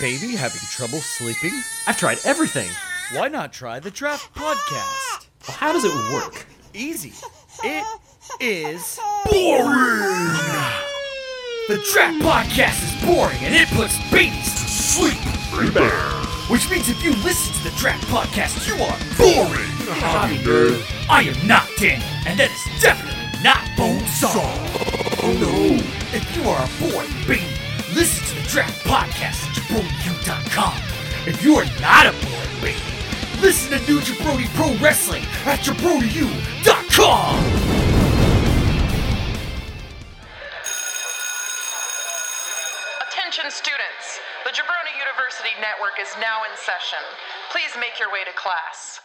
Baby, having trouble sleeping? I've tried everything. Why not try the Draft Podcast? Well, how does it work? Easy. It is boring. The Draft Podcast is boring and it puts babies to sleep. Which means if you listen to the Draft Podcast, you are boring. I am not Daniel, and that is definitely not Bonesaw. Oh no. If you are a boy, baby, listen to the Draft Podcast at JabroniU.com. If you are not a boy, baby, listen to New Jabroni Pro Wrestling at JabroniU.com. Attention students, the Jabroni University Network is now in session. Please make your way to class.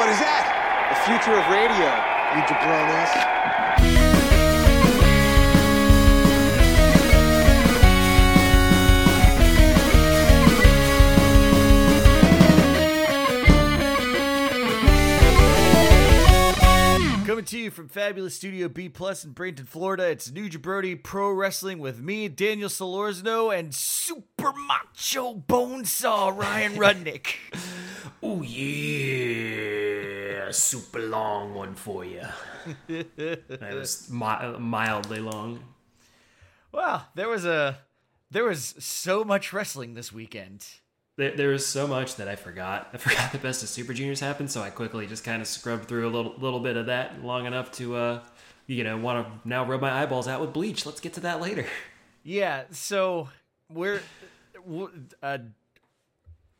What is that? The future of radio, you jabronis. Coming to you from Fabulous Studio B Plus in Bradenton, Florida, it's New Jabroni Pro Wrestling with me, Daniel Solorzano, and Super Macho Bonesaw Ryan Rudnick. Oh yeah, super long one for you. that was mi- mildly long. Well, there was a there was so much wrestling this weekend. There, there was so much that I forgot. I forgot the best of Super Juniors happened, so I quickly just kind of scrubbed through a little little bit of that long enough to, uh, you know, want to now rub my eyeballs out with bleach. Let's get to that later. Yeah, so we're uh,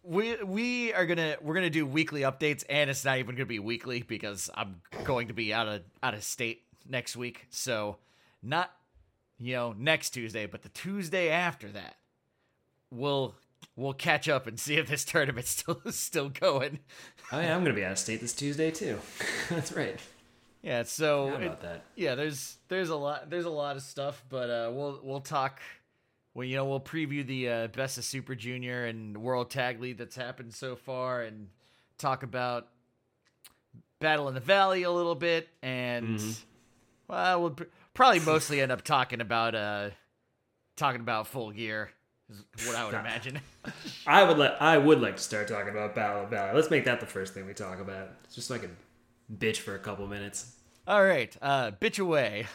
we we are gonna we're gonna do weekly updates, and it's not even gonna be weekly because I'm going to be out of out of state next week. So not you know next Tuesday, but the Tuesday after that, we'll we'll catch up and see if this tournament's still still going. Oh yeah, I'm gonna be out of state this Tuesday too. That's right. Yeah, so How it- about that? yeah, there's there's a lot there's a lot of stuff, but uh, we'll we'll talk. Well, you know, we'll preview the uh, best of Super Junior and World Tag League that's happened so far, and talk about Battle in the Valley a little bit, and well, we'll pr- probably mostly end up talking about uh talking about Full Gear, is what I would imagine. I would like I would like to start talking about Battle of. Let's make that the first thing we talk about. Just so I can bitch for a couple minutes. All right, uh, bitch away.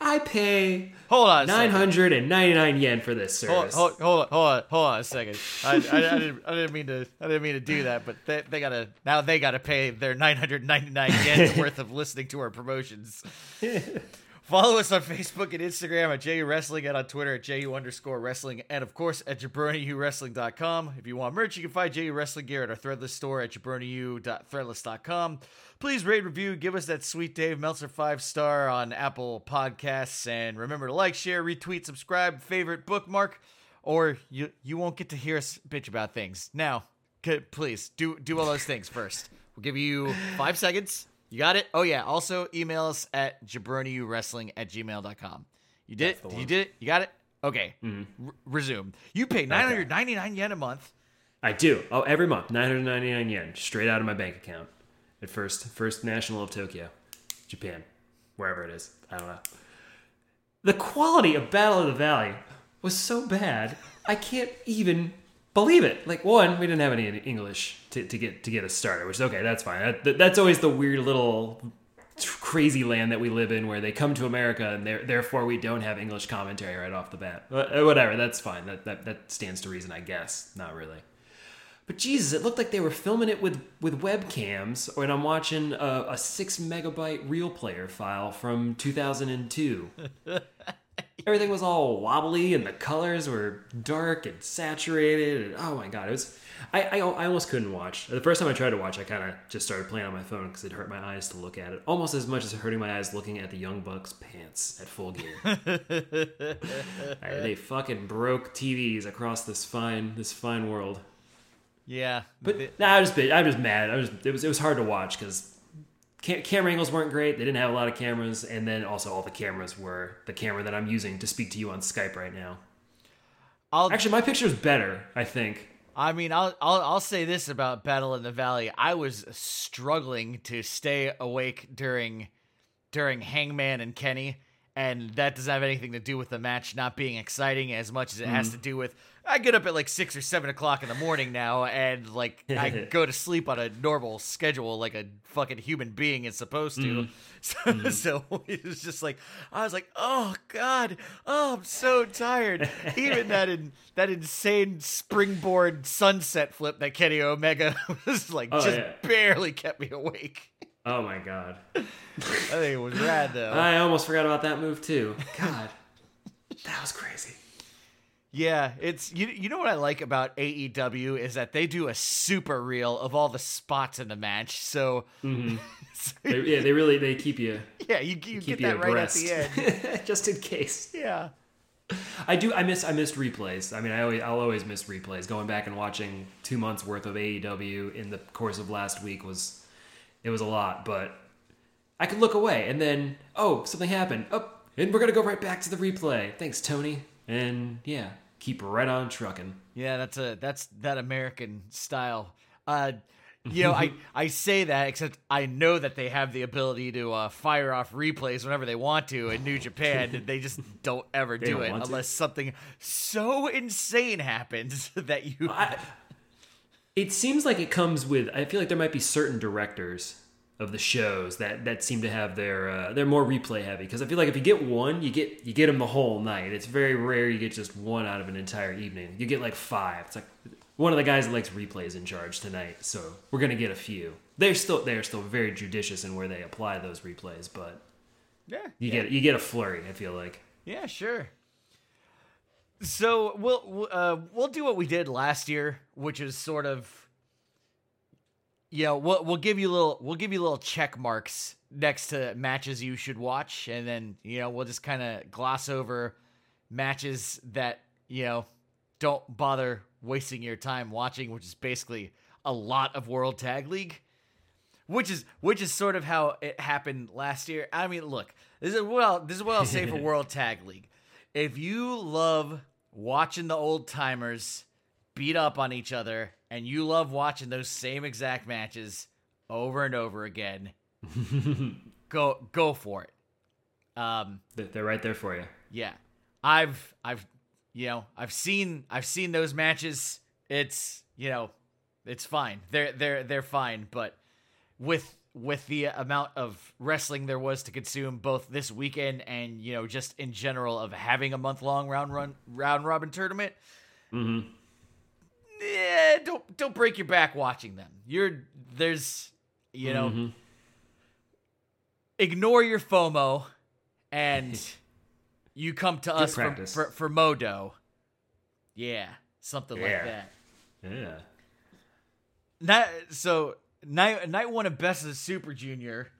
I pay Hold on, nine hundred and ninety nine yen for this Hold, service. hold, hold on, hold on, hold on a second. I, I, I, didn't, I didn't mean to, I didn't mean to do that, but they, they gotta now they gotta pay their 999 yen worth of listening to our promotions. Follow us on Facebook and Instagram at JU Wrestling and on Twitter at JU underscore wrestling and of course at jabroniuwrestling.com. If you want merch, you can find JU Wrestling gear at our threadless store at jabroniu.threadless.com. Please rate, review, give us that sweet Dave Meltzer five star on Apple Podcasts, and remember to like, share, retweet, subscribe, favorite, bookmark, or you you won't get to hear us bitch about things. Now, please do do all those things first. We'll give you five seconds. You got it? Oh yeah. Also email us at jabroniuwrestling at gmail.com. You did it? You did it? You got it? Okay. Mm-hmm. R- resume. You pay 999 yen a month. I do. Oh, every month, nine hundred ninety nine yen, straight out of my bank account. At first, First National of Tokyo, Japan, wherever it is. I don't know. The quality of Battle of the Valley was so bad, I can't even believe it. Like one, we didn't have any English to, to get to get us started, which is okay. That's fine. That, that's always the weird little crazy land that we live in, where they come to America and therefore we don't have English commentary right off the bat. But, uh, Whatever, that's fine. That, that that stands to reason, I guess. Not really. But Jesus, it looked like they were filming it with with webcams, and I'm watching a, a six megabyte real player file from 2002. Everything was all wobbly, and the colors were dark and saturated. And oh my god, it was. I, I, I almost couldn't watch. The first time I tried to watch, I kind of just started playing on my phone because it hurt my eyes to look at it, almost as much as hurting my eyes looking at the Young Bucks pants at full gear. they fucking broke TVs across this fine this fine world. Yeah. But nah, I was just I was mad. I was it was it was hard to watch because ca- camera angles weren't great. They didn't have a lot of cameras, and then also all the cameras were the camera that I'm using to speak to you on Skype right now. I'll Actually, my picture's better. I think. I mean, I'll, I'll I'll say this about Battle in the Valley. I was struggling to stay awake during during Hangman and Kenny, and that doesn't have anything to do with the match not being exciting as much as it Mm-hmm. has to do with I get up at like six or seven o'clock in the morning now, and like I go to sleep on a normal schedule like a fucking human being is supposed to. Mm-hmm. So, so it was just like I was like, oh god, oh I'm so tired. Even that in that insane springboard sunset flip that Kenny Omega was like Oh, just yeah. barely kept me awake. Oh my god. I think it was rad though. I almost forgot about that move too. God. that was crazy. Yeah, it's you. You know what I like about AEW is that they do a super reel of all the spots in the match. So, mm-hmm. They, yeah, they really they keep you yeah, you, you keep get you that right at the end. just in case. Yeah, I do. I miss. I missed replays. I mean, I always. I'll always miss replays. Going back and watching two months worth of AEW in the course of last week was, it was a lot. But I could look away and then, oh, something happened. Oh, and we're gonna go right back to the replay. Thanks, Tony. And yeah, keep right on trucking. yeah, that's a that's that American style. Uh, you know, I I say that except I know that they have the ability to uh, fire off replays whenever they want to in New Japan. they just don't ever do don't it want to. unless something so insane happens that you. I, it seems like it comes with. I feel like there might be certain directors of the shows that that seem to have their uh, they're more replay heavy because I feel like if you get one, you get you get them the whole night. It's very rare you get just one out of an entire evening. You get like five. It's like one of the guys that likes replays in charge tonight, so we're gonna get a few. They're still they're still very judicious in where they apply those replays, but yeah, you get you get a flurry. I feel like. Yeah, sure. So we'll we'll, uh, we'll do what we did last year, which is sort of, know, we'll we'll give you little we'll give you little check marks next to matches you should watch, and then you know we'll just kind of gloss over matches that you know don't bother wasting your time watching, which is basically a lot of World Tag League which is which is sort of how it happened last year. I mean, look, this is well, this is what I'll say for World Tag League. If you love watching the old timers beat up on each other, and you love watching those same exact matches over and over again, go go for it. Um, They're- They're right there for you. yeah, I've I've you know I've seen I've seen those matches. It's you know it's fine. They're they're they're fine, but with with the amount of wrestling there was to consume both this weekend and you know just in general of having a month long round run round robin tournament. Yeah, don't don't break your back watching them. You're there's you know ignore your FOMO and you come to us for, for for Modo. Yeah, something like that. Yeah. Night, so night night one of Best of Super Junior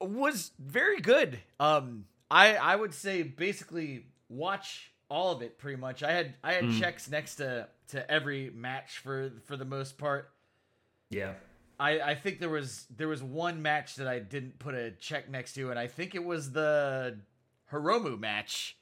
was very good. Um, I I would say basically watch all of it pretty much. I had I had hmm. checks next to to every match for for the most part. Yeah. I I think there was there was one match that I didn't put a check next to, and I think it was the Hiromu match.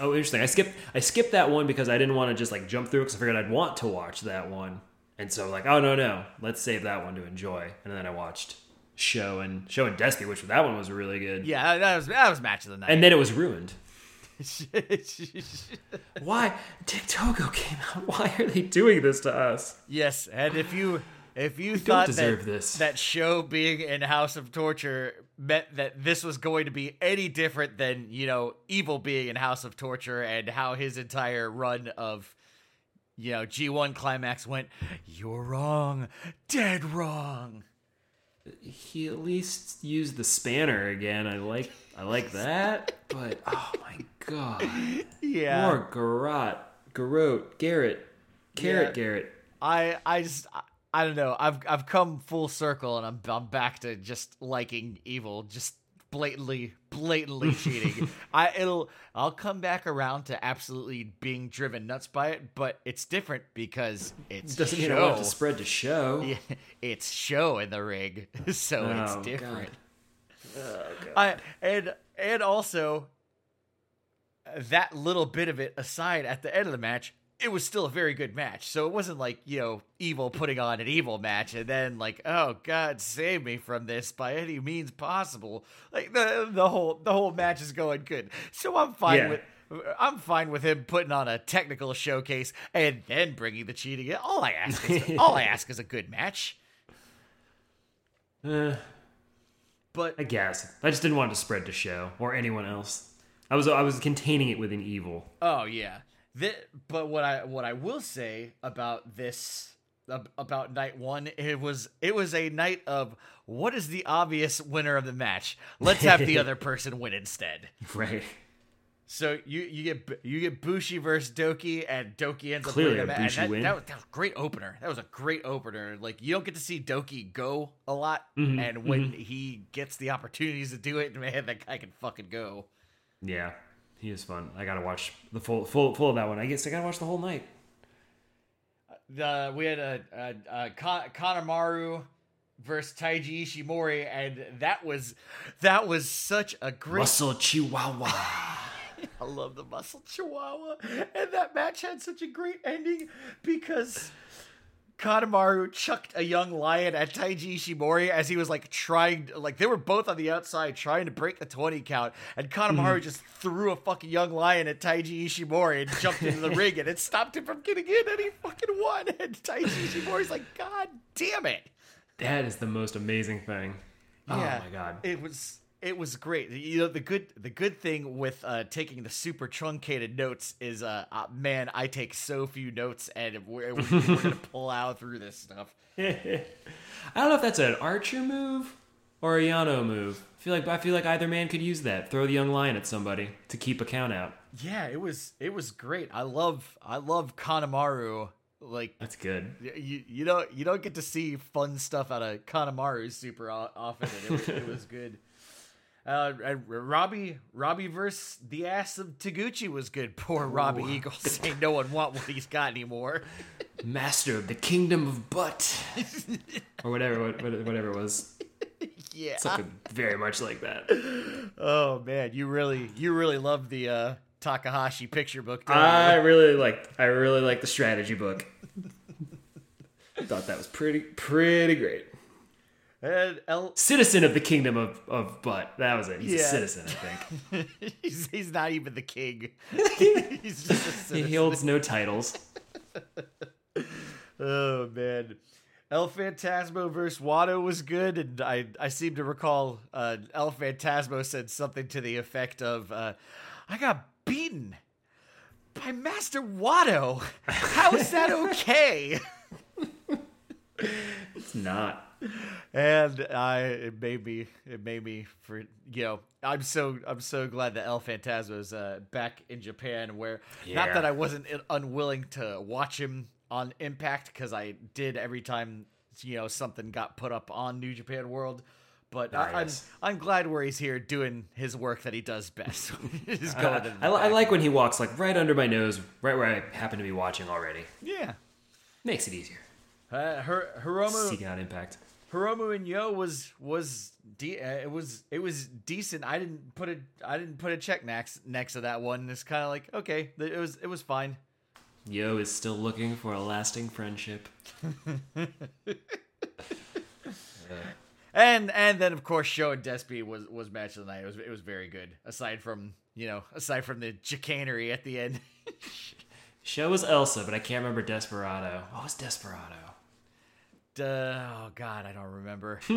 Oh, interesting. I skipped I skipped that one because I didn't want to just like jump through it because I figured I'd want to watch that one, and so like, oh no no, let's save that one to enjoy. And then I watched Show and Show and Destiny, which that one was really good. Yeah, that was that was match of the night. And then it was ruined. Why Dick Togo came out? Why are they doing this to us? Yes, and if you if you don't thought deserve that, this. that show being in House of Torture meant that this was going to be any different than you know Evil being in House of Torture and how his entire run of you know G1 climax went, you're wrong, dead wrong. He at least used the spanner again. I like I like that, but oh my god, Yeah, more Garrot, Garrot, Garrett, Carrot, Yeah. Garrett. I I just I, I don't know. I've I've come full circle and I'm I'm back to just liking evil, just blatantly blatantly cheating. I it'll I'll come back around to absolutely being driven nuts by it, but it's different because it's Doesn't mean show. It to spread to show. Yeah, it's show in the rig, so Oh, it's God. different. Oh, God. I and and also that little bit of it aside at the end of the match, it was still a very good match. So it wasn't like, you know, evil putting on an evil match and then like, oh God, save me from this by any means possible. Like the the whole the whole match is going good. So I'm fine Yeah. with I'm fine with him putting on a technical showcase and then bringing the cheating in. All I ask is all I ask is a good match. Uh, But I guess I just didn't want to spread to show or anyone else. I was I was containing it within evil. Oh yeah. Thi- but what I what I will say about this about night 1 it was it was a night of what is the obvious winner of the match? Let's have the other person win instead. Right. So you you get you get Bushi versus Douki and Douki ends Clearly up winning that, win. that was, that was a great opener. That was a great opener. Like you don't get to see Douki go a lot, Mm-hmm, and when he gets the opportunities to do it, man, that guy can fucking go. Yeah. He is fun. I gotta watch the full full full of that one. I guess I gotta watch the whole night. the we had a, a, a Ka- Kanemaru versus Taiji Ishimori, and that was that was such a great. muscle Chihuahua. I love the muscle chihuahua, and that match had such a great ending because. Kanemaru chucked a young lion at Taiji Ishimori as he was like trying, like they were both on the outside trying to break the 20 count, and Kanemaru mm-hmm. just threw a fucking young lion at Taiji Ishimori and jumped into the ring, and it stopped him from getting in, and he fucking won. And Taiji Ishimori's like, God damn it! that is the most amazing thing. Oh yeah, Oh my god. it was it was great. You know the good the good thing with uh, taking the super truncated notes is uh, uh man, I take so few notes, and we're, we're, we're gonna plow through this stuff. I don't know if that's an Archer move or a Yano move. I feel like I feel like either man could use that. Throw the young lion at somebody to keep a count out. Yeah, it was it was great. I love I love Kanemaru. Like That's good. you you don't you don't get to see fun stuff out of Kanemaru super often, and it was, it was good. Uh, Robbie Robbie versus the ass of Taguchi was good. Poor Robbie Eagle saying no one want what he's got anymore. Master of the Kingdom of Butt, or whatever, what- what- whatever it was. Yeah. Something very much like that. Oh man, you really you really love the uh, Takahashi picture book. don't you? I really like. I really like the strategy book. I thought that was pretty pretty great. And El- Citizen of the Kingdom of, of Butt. That was it. He's a citizen, I think. he's, he's not even the king. he's just a He holds no titles. Oh man. El Phantasmo versus Wato was good, and I, I seem to recall uh, El Phantasmo said something to the effect of, uh, "I got beaten by Master Wato. How is that okay?" It's not. And I it made me it made me for you know I'm so I'm so glad that El Phantasmo is uh, back in Japan where not that I wasn't unwilling to watch him on Impact because I did every time you know something got put up on New Japan World. But I, I'm I'm glad where he's here doing his work that he does best. He's going to the I, I like when he walks like right under my nose, right where I happen to be watching already. yeah. Makes it easier. Uh, Her- Hiromu Seeking out impact. Hiromu and YOH was was de- uh, it was it was decent. I didn't put a I didn't put a check next next to that one. It's kind of like okay, it was it was fine. YOH is still looking for a lasting friendship. And and then of course Show and Despy was was match of the night. It was it was very good. Aside from you know aside from the chicanery at the end. Show was Elsa, but I can't remember Desperado. What was Desperado? Duh, oh God, I don't remember.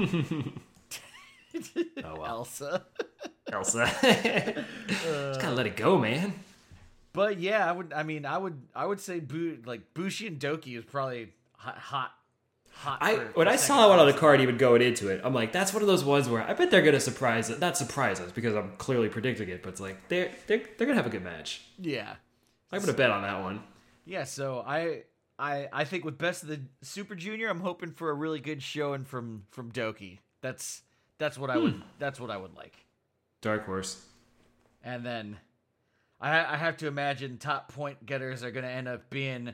Oh well, Elsa. Elsa. Just gotta let it go, man. But yeah, I would. I mean, I would. I would say Bu, like Bushi and Douki is probably hot. Hot. hot I when I saw one on the card, even going into it, I'm like, that's one of those ones where I bet they're gonna surprise us. Not surprise us because I'm clearly predicting it, but it's like they're they're they're gonna have a good match. Yeah. I'm gonna bet on that one. Yeah, so I I I think with best of the Super Junior, I'm hoping for a really good showing from from Douki. That's that's what I would Hmm. that's what I would like. Dark Horse. And then I I have to imagine top point getters are going to end up being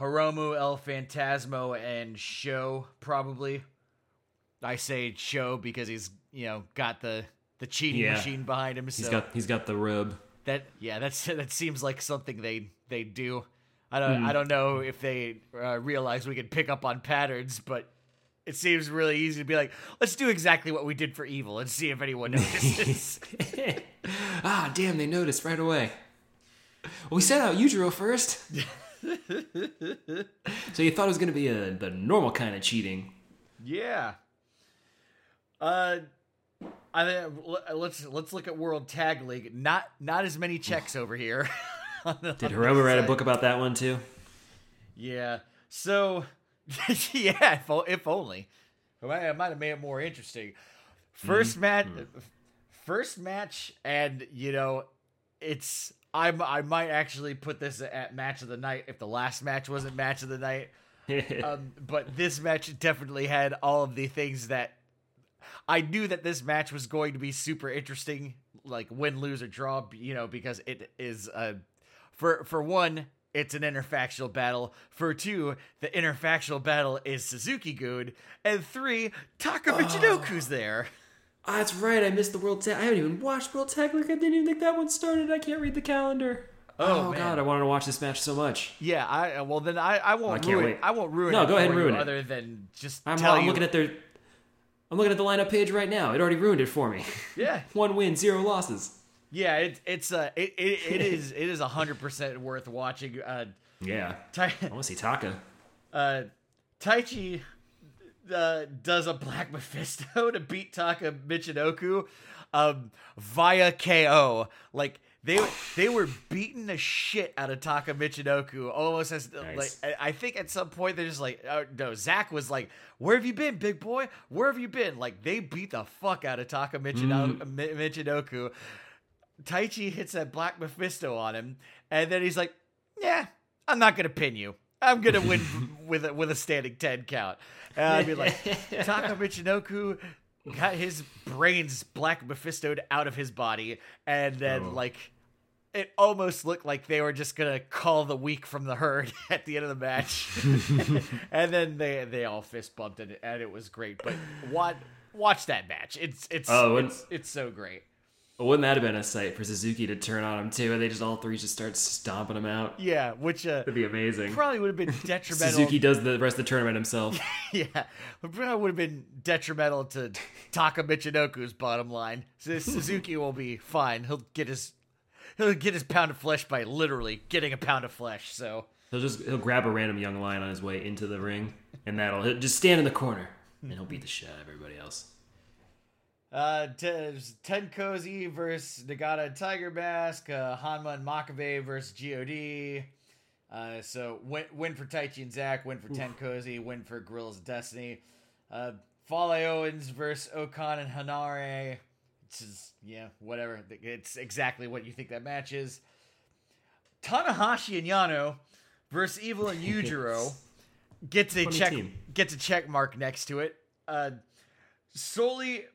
Hiromu, El Phantasmo, and Show probably. I say Show because he's you know got the the cheating Yeah. machine behind him. So He's got he's got the rib. that yeah that's that seems like something they they do. I don't I don't know if they uh, realize we could pick up on patterns, but it seems really easy to be like, let's do exactly what we did for evil and see if anyone notices. ah, damn, they noticed right away. Well, we sent out Yujiro first. so you thought it was going to be a, the normal kind of cheating. yeah. Uh, I think let's let's look at World Tag League. Not not as many checks over here. Did Hiromu write a book about that one too? Yeah. So, yeah, if, if only. I might, have made it more interesting. 1st match, first match, and you know, it's I I might actually put this at match of the night if the last match wasn't match of the night. um, but this match definitely had all of the things that I knew that this match was going to be super interesting, like win, lose, or draw. You know, because it is a for for one, it's an interfactional battle. For two, the interfactional battle is Suzuki Gun, and three, Taka Michinoku's there. Ah, that's right. I missed the World Tag. I haven't even watched World Tag League. I didn't even think that one started. I can't read the calendar. Oh, Oh. God, I wanted to watch this match so much. Yeah, I well then I I won't I can't ruin wait. I won't ruin it. No, go ahead and ruin it. other than just I'm, tell I'm you looking at their. I'm looking at the lineup page right now. It already ruined it for me. yeah one win, zero losses. Yeah it, it's uh it, it, it is it is hundred percent worth watching uh Yeah, Tai- I want to see Taka. uh Taichi uh, does a Black Mephisto to beat Taka Michinoku um, via KO. Like they they were beating the shit out of Taka Michinoku almost as like Nice. I- I think at some point they're just like oh, no Zack was like where have you been big boy where have you been like they beat the fuck out of Taka Mi- Michinoku. Taichi hits that Black Mephisto on him, and then he's like, "Yeah, I'm not gonna pin you. I'm gonna win with a, with a standing ten count." And I'd be like, Taka Michinoku got his brains Black Mephistoed out of his body, and then Oh. like. It almost looked like they were just gonna call the weak from the herd at the end of the match, and then they they all fist bumped it, and it was great. But watch watch that match. It's it's Oh, and- it's, it's so great. Wouldn't that have been a sight for Suzuki to turn on him too? And they just all three just start stomping him out. Yeah, which uh, That'd be amazing. probably would have been detrimental. Suzuki does the rest of the tournament himself. yeah, probably would have been detrimental to Taka Michinoku's bottom line. So Suzuki will be fine. He'll get his he'll get his pound of flesh by literally getting a pound of flesh. So He'll just he'll grab a random young lion on his way into the ring, and that'll he'll just stand in the corner, and he'll beat the shit out of everybody else. Uh, t- Ten Cozy versus Nagata and Tiger Mask. Uh, Honma and Makabe versus God. Uh, so win, win for Taichi and Zack, win for Ten Cozy, win for Grills Destiny. Uh, Fale Owens versus O-Khan and Henare. It's just, yeah, whatever. It's exactly what you think that match is. Tanahashi and Yano versus Evil and Yujiro gets a Funny check team. gets a check mark next to it. Uh, solely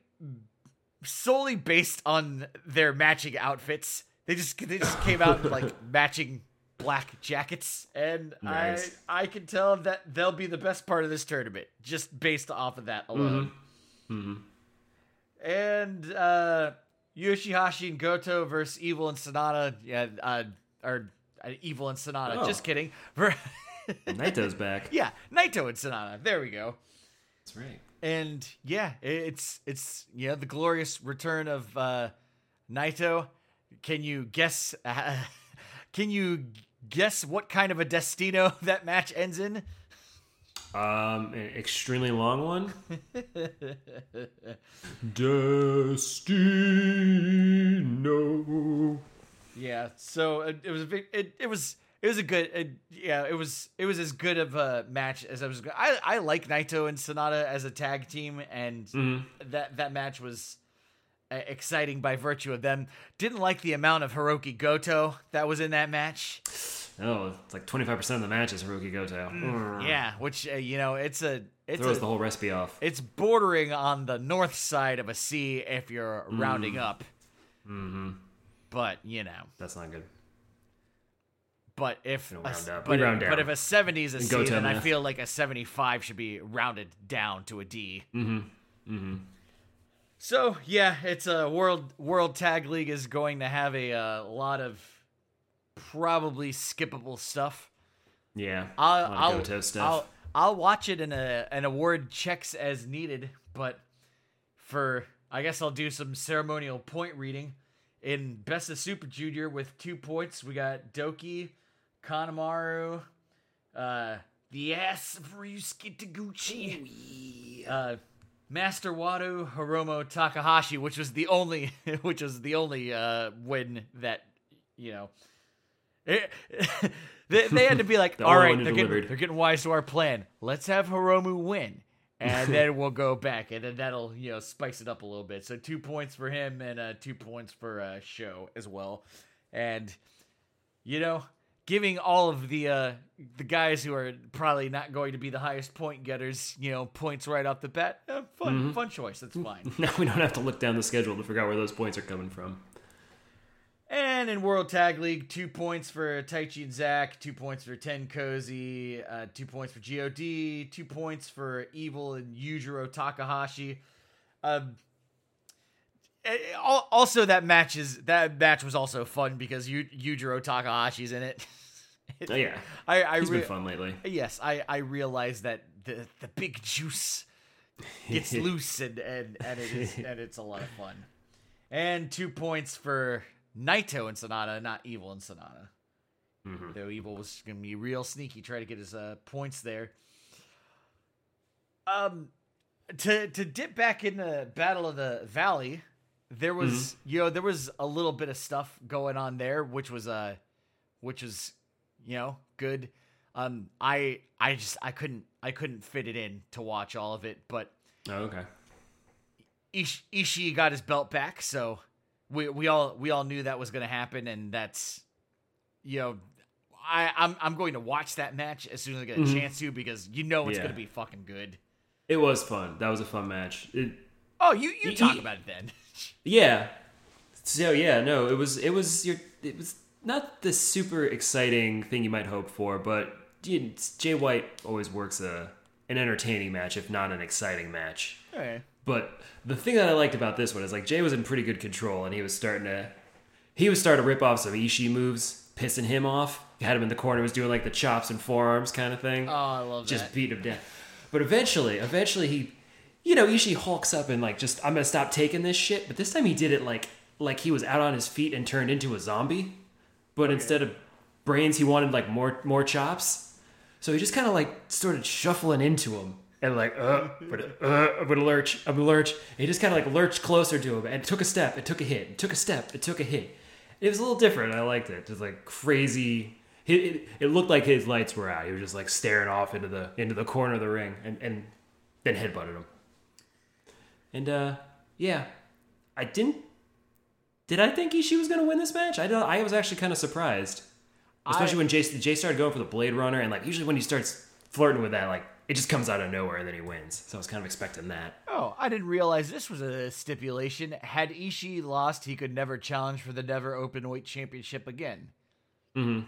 solely based on their matching outfits. They just they just came out in, like matching black jackets, and Nice. I I can tell that they'll be the best part of this tournament just based off of that alone. And uh, YOSHI-HASHI and Goto versus Evil and Sanada, yeah, uh, or uh, Evil and Sanada. Oh. Just kidding. Naito's back. yeah, Naito and Sanada. There we go That's right. And yeah, it's it's you know the glorious return of uh, Naito. Can you guess? Uh, can you guess what kind of a destino that match ends in? Um, an extremely long one. Destino. Yeah, so it, it was a big, it, it was it was a good it, yeah it was it was as good of a match as I was. I I like Naito and Sanada as a tag team, and that that match was uh, exciting by virtue of them. Didn't like the amount of Hiroki Goto that was in that match. Oh, it's like twenty five percent of the match is Hiroki Goto. Yeah, which uh, you know it's a it's Throws a, the whole recipe off. it's bordering on the north side of a C if you're rounding up. Mm-hmm. But you know, That's not good. But if a, but, if, but if a seventy is a C, then I feel like a seventy-five should be rounded down to a D. Mm-hmm. Mm-hmm. So yeah, it's a world world tag league is going to have a uh, lot of probably skippable stuff. Yeah. I'll a I'll, stuff. I'll I'll watch it in a an award checks as needed, but for I guess I'll do some ceremonial point reading. In Best of Super Junior with two points, we got Douki, Kanemaru, uh, the ass of Ryusuke Taguchi, uh, Master Wato, Hiromu Takahashi, which was the only which was the only uh, win that you know. It, they, they had to be like, all right, they're getting, they're getting wise to our plan. Let's have Hiromu win, and then we'll go back, and then that'll you know spice it up a little bit. So two points for him, and uh, two points for uh, Show as well, and you know, giving all of the uh, the guys who are probably not going to be the highest point getters, you know, points right off the bat. Uh, fun, Mm-hmm. fun choice. That's fine. now we don't have to look down the schedule to figure out where those points are coming from. And in World Tag League, two points for Taichi and Zack, two points for Ten Cozy, uh, two points for God, two points for Evil and Yujiro Takahashi. Um, also, that match is that match was also fun because you Yujiro Takahashi's in it. Oh yeah, I, I he's re- been fun lately. yes, I I realize that the the big juice gets loose and and and it is and it's a lot of fun. And two points for Naito and Sanada, not Evil and Sanada. Though Evil was gonna be real sneaky, try to get his uh, points there. Um, to to dip back in the Battle of the Valley, there was you know there was a little bit of stuff going on there, which was uh, which was you know good. Um, I I just I couldn't I couldn't fit it in to watch all of it, but Oh, okay. Ish- Ishii got his belt back, so we we all we all knew that was going to happen, and that's you know I I'm I'm going to watch that match as soon as I get a chance to because you know it's Yeah. going to be fucking good. It was fun. That was a fun match. It, Oh, you you talk about it then. yeah. So yeah, no, it was it was your it was not the super exciting thing you might hope for, but you- Jay White always works a an entertaining match, if not an exciting match. Okay. But the thing that I liked about this one is like Jay was in pretty good control, and he was starting to he was starting to rip off some Ishii moves, pissing him off. He had him in the corner, was doing like the chops and forearms kind of thing. Oh, I love just that. beat him down. But eventually, eventually he, you know, Ishii hulks up and like just I'm gonna stop taking this shit. But this time he did it like like he was out on his feet and turned into a zombie. But instead of brains, he wanted like more more chops. So he just kind of like started shuffling into him and like uh, but uh, I'm gonna lurch, I'm gonna lurch. And he just kind of like lurched closer to him and took a step, it took a hit, it took a step, it took a hit. It was a little different. I liked it. Just like crazy. It, it, it looked like his lights were out. He was just like staring off into the into the corner of the ring and and then headbutted him. And uh, yeah, I didn't. Did I think Ishii was gonna win this match? I I was actually kind of surprised, especially when Jay Jay started going for the Blade Runner, and like usually when he starts flirting with that, like it just comes out of nowhere and then he wins. So I was kind of expecting that. Oh, I didn't realize this was a stipulation. Had Ishii lost, he could never challenge for the never open weight championship again. Mm-hmm.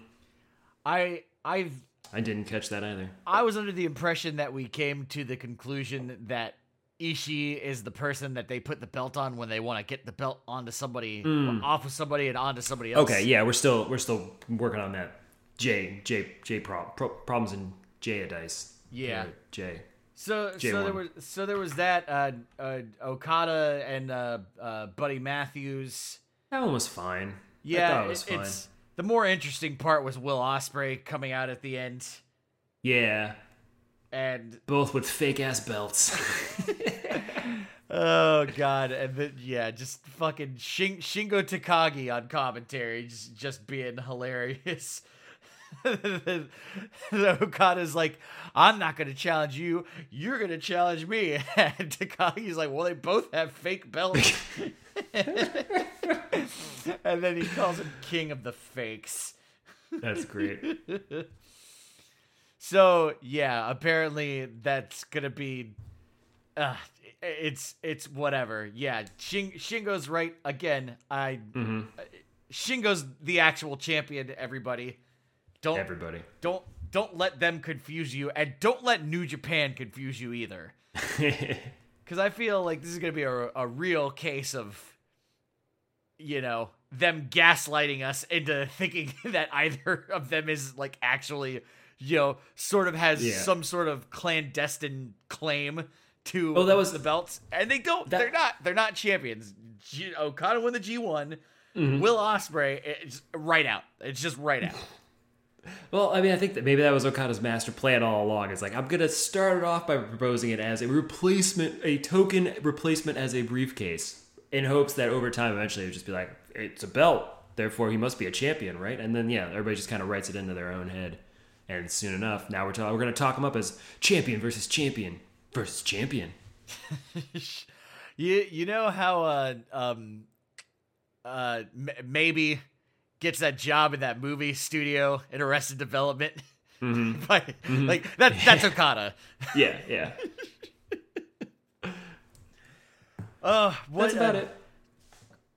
I I've I didn't catch that either. I was under the impression that we came to the conclusion that Ishii is the person that they put the belt on when they want to get the belt onto somebody, off of somebody and onto somebody else. Okay, yeah, we're still we're still working on that. J J J pro, pro, problems in Jay dice. Yeah. Jay. So J1. so there was so there was that uh, uh, Okada and uh, uh, Buddy Matthews. That one was fine. I Yeah, thought it was fine. it's the more interesting part was Will Ospreay coming out at the end, Yeah, and both with fake ass belts. oh god, and then yeah, just fucking Shin- Shingo Takagi on commentary, just just being hilarious. the Okada's like, I'm not gonna challenge you. You're gonna challenge me. And Takagi's like, well, they both have fake belts. and then he calls him king of the fakes. That's great. So yeah, apparently that's gonna be. Uh, it's it's whatever. Yeah, Shing, Shingo's right again. I Shingo's the actual champion. Everybody, don't Everybody. don't don't let them confuse you, and don't let New Japan confuse you either. Because I feel like this is gonna be a, a real case of, you know, them gaslighting us into thinking that either of them is like actually you know, sort of has Yeah. some sort of clandestine claim to Oh, that was- the belts, and they don't. That- they're not. They're not champions. G- Okada won the G one. Mm-hmm. Will Ospreay, it's right out. It's just right out. Well, I mean, I think that maybe that was Okada's master plan all along. It's like I'm gonna start it off by proposing it as a replacement, a token replacement as a briefcase, in hopes that over time, eventually, it would just be like it's a belt, therefore he must be a champion, right? And then yeah, everybody just kind of writes it into their own head, and soon enough, now we're talking, we're gonna talk him up as champion versus champion versus champion. You you know how uh um uh m- Maeby gets that job in that movie studio in Arrested Development. Mm-hmm. Like- like that that's Okada. Yeah, yeah, Uh, what, that's about uh, it.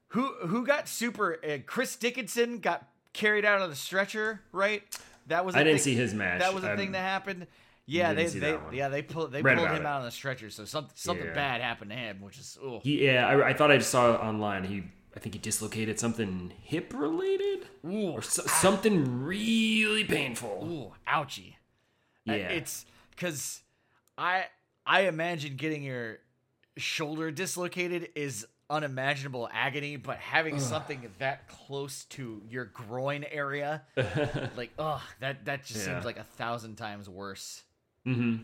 Who who got super? Uh, Chris Dickinson got carried out on the stretcher, right? That was. I didn't thing- see his match. That was a thing that happened. Yeah, they they yeah they pulled they Read pulled him it. out on the stretcher, so something something Yeah. bad happened to him, which is oh yeah, I, I thought I just saw it online. He, I think he dislocated something hip related ooh or so, ah. something really painful. ooh ouchie. Yeah. it's because I I imagine getting your shoulder dislocated is unimaginable agony, but having something that close to your groin area, like oh that that just Yeah. seems like a thousand times worse. hmm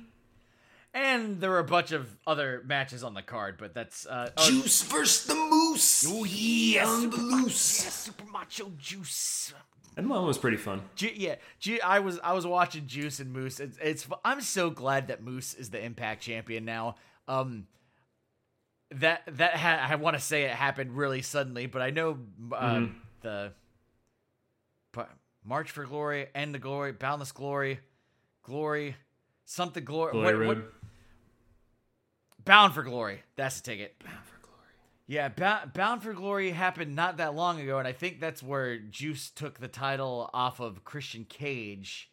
And there were a bunch of other matches on the card, but that's uh, oh, Juice versus the Moose. oh, yeah, on the Super Ma- loose. yeah, Super Macho Juice. That one was pretty fun. Ju- yeah, Ju- I was I was watching Juice and Moose. It's, it's I'm so glad that Moose is the Impact champion now. Um, that that ha- I want to say it happened really suddenly, but I know uh, Mm-hmm. the March for Glory, End of Glory, Boundless Glory, Glory, something Glory, Glory what- what- Bound for Glory. That's the ticket. Bound for glory. Yeah, Bound, Bound for Glory happened not that long ago, and I think that's where Juice took the title off of Christian Cage.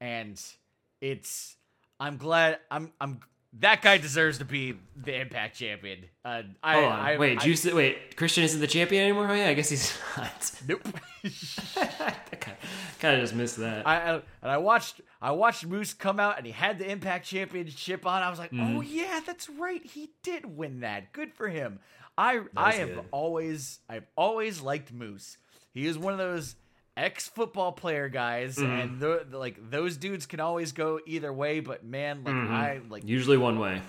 And it's, I'm glad, I'm, I'm, that guy deserves to be the Impact champion. Uh, I, Hold on. I, wait, I, Juice. wait, Christian isn't the champion anymore. Oh yeah, I guess he's not. Nope. I kind of just missed that. I, I and I watched I watched Moose come out and he had the Impact Championship on. I was like, Mm-hmm. oh yeah, that's right, he did win that. Good for him. I I have good. always I've always liked Moose. He is one of those ex football player guys, Mm-hmm. and the, the- like those dudes can always go either way. But man, like Mm-hmm. I like Usually one way.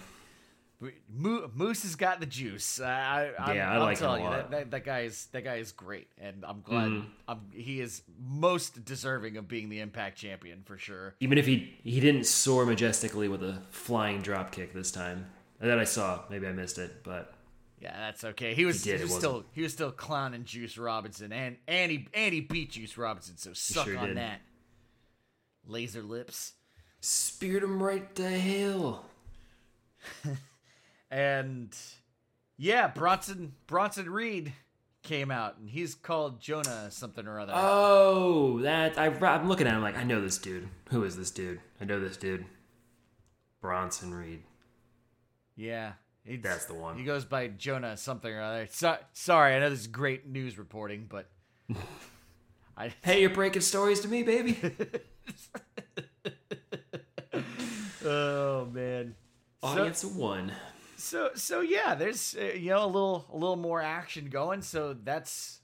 Moose has got the juice. I, I, I'm, Yeah, I I'm a telling you, that, that, that guy is that guy is great, and I'm glad Mm-hmm. I'm, he is most deserving of being the Impact champion for sure. Even if he he didn't soar majestically with a flying drop kick this time. That I saw. Maybe I missed it, but Yeah, that's okay. He was, He he did, it was still he was still clowning Juice Robinson, and and he and he beat Juice Robinson. So suck sure on did. that. Laser lips. speared him right to hell. And yeah, Bronson Bronson Reed came out, and he's called Jonah something or other. Oh, that I, I'm looking at him like I know this dude. Who is this dude? I know this dude. Bronson Reed. yeah, he's- That's the one. He goes by Jonah something or other. So, sorry, I know this is great news reporting, but I Hey, you're breaking stories to me, baby. oh man. So, Audience of one. so so yeah, there's uh, you know a little a little more action going, so that's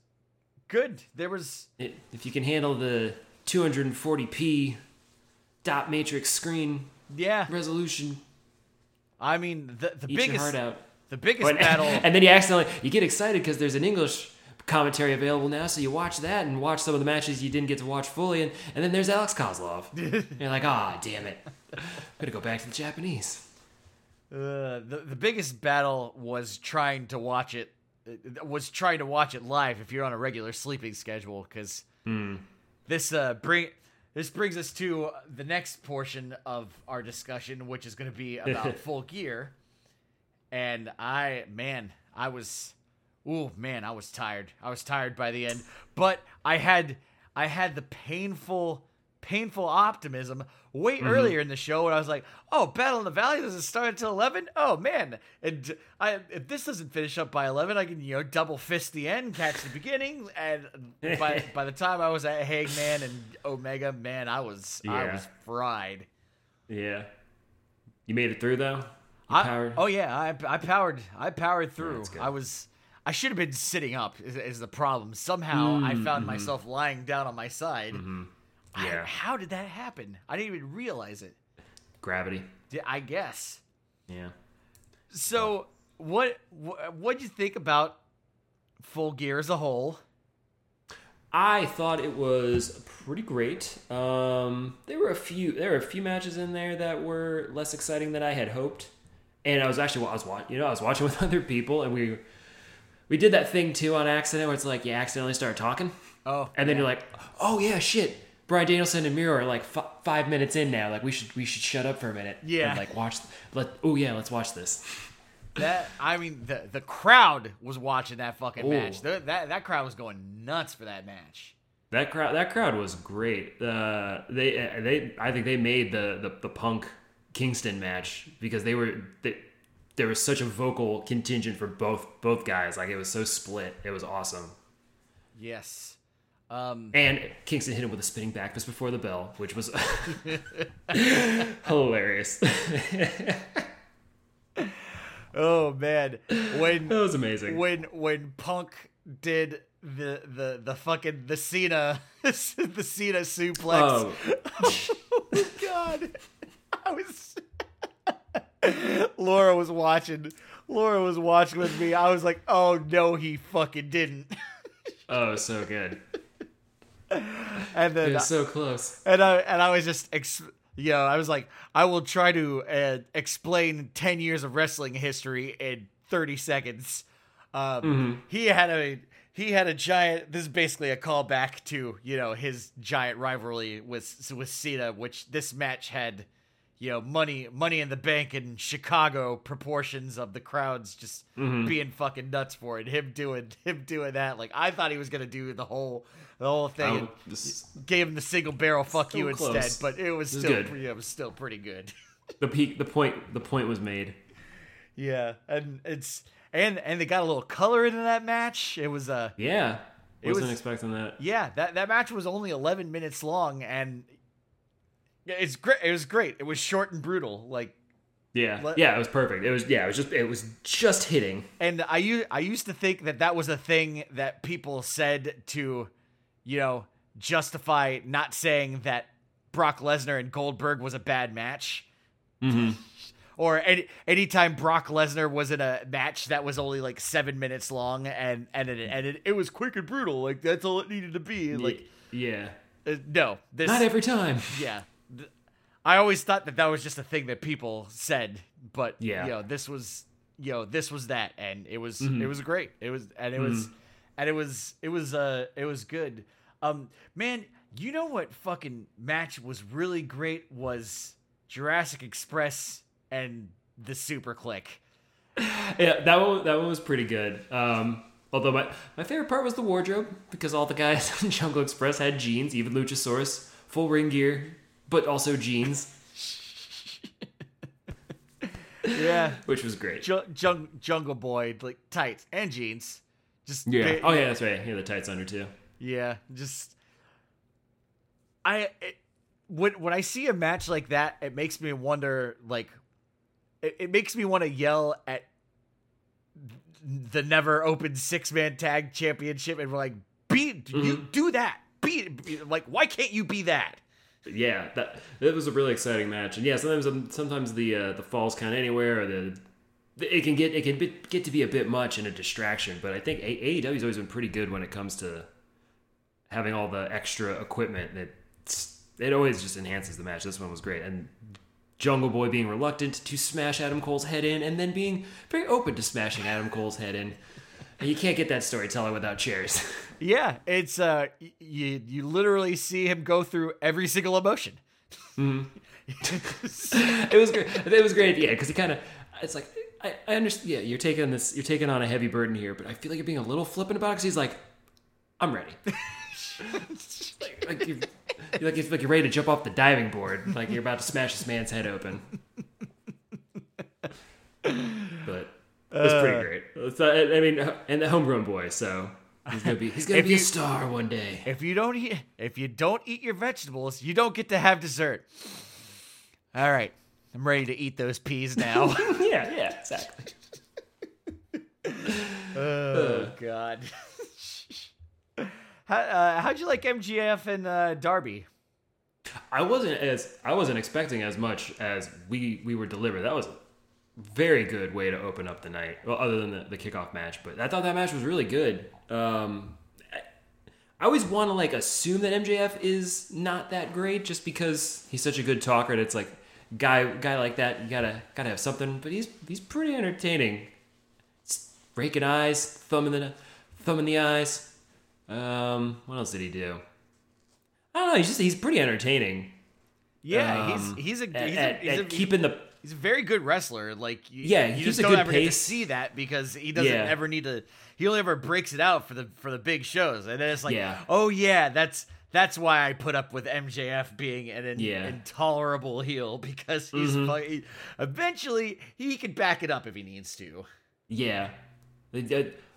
good. There was It, if you can handle the 240p dot matrix screen yeah. resolution, I mean the the eat biggest heart out. the biggest And, battle. and then you accidentally you get excited because there's an English commentary available now, so you watch that and watch some of the matches you didn't get to watch fully, and, and then there's Alex Koslov. You're like, ah, damn it, I'm gonna go back to the Japanese. Uh, the the biggest battle was trying to watch it uh, was trying to watch it live if you're on a regular sleeping schedule because this uh bring this brings us to the next portion of our discussion which is going to be about full gear. And I man I was oh man I was tired. I was tired by the end. But I had I had the painful painful optimism way Mm-hmm. earlier in the show when I was like, "Oh, Battle in the Valley doesn't start until 11. Oh man, and I if this doesn't finish up by 11, I can you know double fist the end, catch the beginning, and by by the time I was at Hangman and Omega, man, I was I was fried. Yeah. You made it through though. You I, powered. oh yeah, I, I powered I powered through. good. I was I should have been sitting up is, is the problem. Somehow I found myself lying down on my side. Mm, mm-hmm. Yeah. how did that happen? I didn't even realize it. Gravity. I guess. Yeah. So what what what'd you think about Full Gear as a whole? I thought it was pretty great. Um, there were a few there were a few matches in there that were less exciting than I had hoped. And I was actually I was watching you know I was watching with other people and we we did that thing too on accident where it's like you accidentally start talking Oh, and then you're like oh yeah shit Bryan Danielson and Miro are like f- five minutes in now like we should we should shut up for a minute Yeah. and like watch let oh yeah let's watch this that I mean the the crowd was watching that fucking Ooh. match. The- that that crowd was going nuts for that match. That crowd, that crowd was great. Uh, they, they, I think they made the, the, the Punk Kingston match because they were, they, there was such a vocal contingent for both, both guys. Like it was so split. It was awesome. Yes. Um, And Kingston hit him with a spinning back fist before the bell, which was hilarious. oh man, when that was amazing. when when Punk did the the the fucking the Cena the Cena suplex. Oh, Oh God, I was. Laura was watching. Laura was watching with me. I was like, "Oh no, he fucking didn't." oh, so good. And then so close. and I and I was just ex- you know I was like I will try to uh, explain ten years of wrestling history in thirty seconds. Um, He had a he had a giant. This is basically a callback to you know his giant rivalry with with Cena, which this match had you know money money in the bank in Chicago proportions of the crowds just being fucking nuts for it. Him doing him doing that like I thought he was gonna do the whole the whole thing. Gave him the single barrel fuck you close. instead, but it was This still pretty, it was still pretty good. the peak, the point, the point was made. yeah, and it's and and they got a little color into that match. It was uh Yeah. It Wasn't was- expecting that. yeah, that that match was only 11 minutes long and it's great. It was great. It was short and brutal. Like Yeah. Let- yeah, it was perfect. It was yeah, it was just it was just hitting. and I I used to think that that was a thing that people said to you know justify not saying that Brock Lesnar and Goldberg was a bad match. Or any anytime Brock Lesnar was in a match that was only like seven minutes long and and it, and it, it was quick and brutal, like that's all it needed to be. Like yeah. uh, no, this Not every time. yeah. Th- I always thought that that was just a thing that people said, but Yeah. you know, this was you know, this was that and it was Mm-hmm. it was great. It was and it was and it was it was uh it was good. Um man, you know what fucking match was really great was Jurassic Express and the Super Clique. Yeah, that one that one was pretty good. Um, although my, my favorite part was the wardrobe because all the guys in Jungle Express had jeans, even Luchasaurus, full ring gear, but also jeans, Yeah. which was great. Ju- jung- jungle Boy like tights and jeans. Just Yeah. Oh yeah, that's right. Yeah, the tights under too. Yeah, just I it, when when I see a match like that, it makes me wonder. Like, it, it makes me want to yell at the never open six man tag championship and we're like, be you do that. Be be- like, why can't you be that? Yeah, that that was a really exciting match. And yeah, sometimes um, sometimes the uh, the falls count anywhere, or the, it can get it can be, get to be a bit much and a distraction. But I think AEW's always been pretty good when it comes to having all the extra equipment. That it always just enhances the match. This one was great, and Jungle Boy being reluctant to smash Adam Cole's head in, and then being very open to smashing Adam Cole's head in. You can't get that storyteller without chairs. Yeah, it's uh, y- you you literally see him go through every single emotion. it was great. It was great. Yeah, because he kind of. It's like I, I understand. Yeah, you're taking this. You're taking on a heavy burden here, but I feel like you're being a little flippant about it because he's like, I'm ready. Like, like you You're like it's like you're ready to jump off the diving board, like you're about to smash this man's head open. but it's pretty great. It's, uh, I mean, and the homegrown boy, so he's gonna be he's gonna If be a star one day. If you don't eat, if you don't eat your vegetables, you don't get to have dessert. All right, I'm ready to eat those peas now. yeah, yeah, exactly. oh God. How, uh, how'd you like MJF and uh, Darby? I wasn't as I wasn't expecting as much as we we were delivered. That was a very good way to open up the night. Well, other than the, the kickoff match, but I thought that match was really good. Um, I, I always want to like assume that MJF is not that great just because he's such a good talker. And it's like guy guy like that you gotta gotta have something. But he's he's pretty entertaining. It's eyes, thumb in the thumb in the eyes. Um, what else did he do? I don't know. He's just he's pretty entertaining. Yeah, Um, he's he's a at, he's a, at- he's at a, keeping the he's a very good wrestler. Like you, Yeah, you just a don't good ever get to see that because he doesn't Yeah. ever need to. He only ever breaks it out for the for the big shows, and then it's like, Yeah. oh yeah, that's that's why I put up with MJF being an, in- Yeah. intolerable heel because he's Mhm. fu- he- eventually he can back it up if he needs to. Yeah.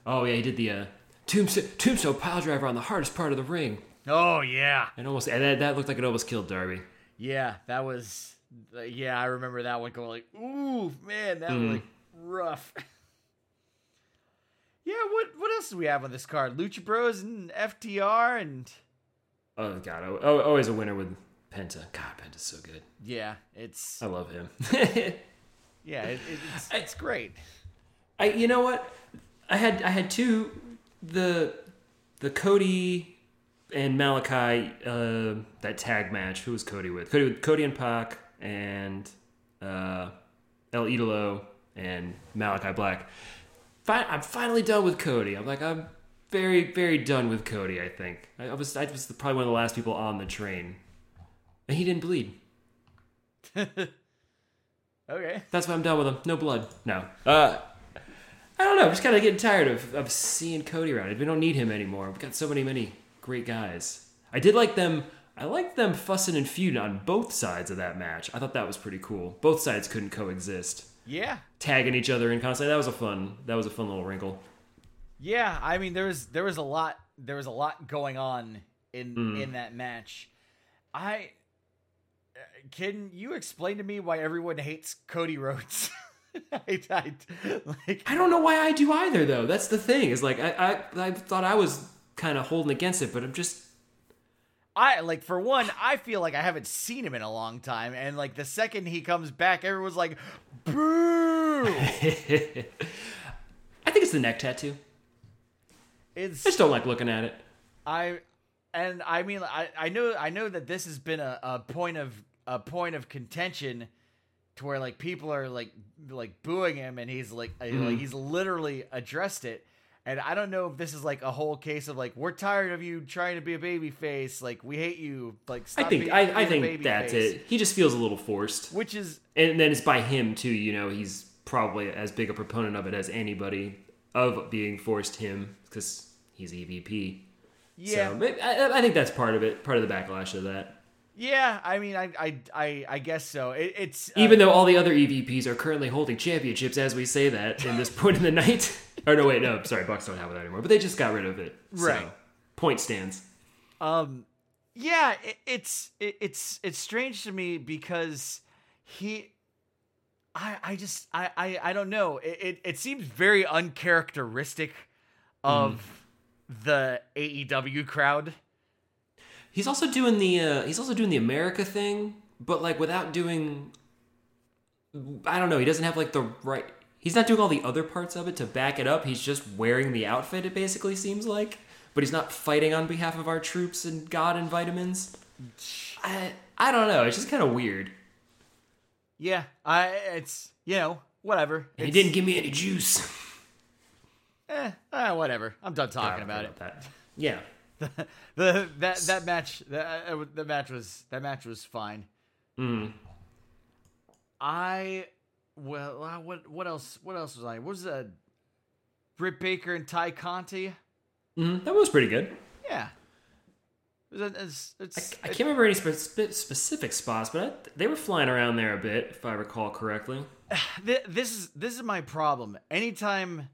Oh yeah, he did the uh, tombstone, tombstone pile driver on the hardest part of the ring, Oh yeah, and almost and that, that looked like it almost killed Darby. yeah, that was yeah. I remember that one going like, ooh man, that Mm. was like rough. yeah, what what else do we have on this card? Lucha Bros and FTR and Oh god, oh, oh, always a winner with Penta. God, Penta's so good. yeah, it's I love him. yeah, it, it- it's it's great. I you know what? I had I had two the the Cody and Malakai uh, that tag match. Who was Cody with? Cody with Cody and Pac and uh, El Idolo and Malakai Black. Fi- I'm finally done with Cody. I'm like I'm very very done with Cody. I think I, I was I was probably one of the last people on the train, and he didn't bleed. Okay. That's why I'm done with him. No blood. No. Uh, I don't know. I'm just kind of getting tired of, of seeing Cody around. We don't need him anymore. We've got so many, many great guys. I did like them. I liked them fussing and feuding on both sides of that match. I thought that was pretty cool. Both sides couldn't coexist, Yeah. tagging each other in constantly. That was a fun. That was a fun little wrinkle. Yeah, I mean there was there was a lot there was a lot going on in Mm. in that match. I uh, can you explain to me why everyone hates Cody Rhodes? I, I, like I don't know why I do either, though. That's the thing. Is like I, I, I thought I was kind of holding against it, but I'm just. I like for one, I feel like I haven't seen him in a long time, and like the second he comes back, everyone's like, "Boo!" I think it's the neck tattoo. It's I just don't like looking at it. I and I mean I, I know I know that this has been a, a point of a point of contention to where like people are like like booing him and he's like Mm-hmm. like he's literally addressed it and I don't know if this is like a whole case of like we're tired of you trying to be a baby face like we hate you like I think being, I, being I think that's face. it. He just feels a little forced, which is and then it's by him too. You know, he's probably as big a proponent of it as anybody of being forced him because he's EVP. yeah so, I, I think that's part of it. Part of the backlash of that. Yeah I mean I I I, I guess so it, it's uh, Even though all the other EVPs are currently holding championships as we say that in this point in the night. or no, wait, no, sorry, Bucks don't have it anymore. But they just got rid of it. So, Right. point stands. Um, yeah, it, it's it, it's it's strange to me because he, I I just I I, I don't know. It, it it seems very uncharacteristic of the AEW crowd. He's also doing the uh, he's also doing the America thing, but like without doing I don't know, he doesn't have like the right he's not doing all the other parts of it to back it up. He's just wearing the outfit it basically seems like, but he's not fighting on behalf of our troops and God and vitamins. I I don't know, it's just kind of weird. Yeah, I it's you know whatever. And he didn't give me any juice. Eh, eh, whatever. I'm done talking Ah, about it. That. Yeah. the that that match that uh, the match was that match was fine. Mm. I well uh, what what else what else was I what was uh Britt Baker and Tay Conti Mhm, That was pretty good. yeah It's, it's, I can't remember any spe- specific spots, but I, they were flying around there a bit, if I recall correctly. This is this is my problem. Anytime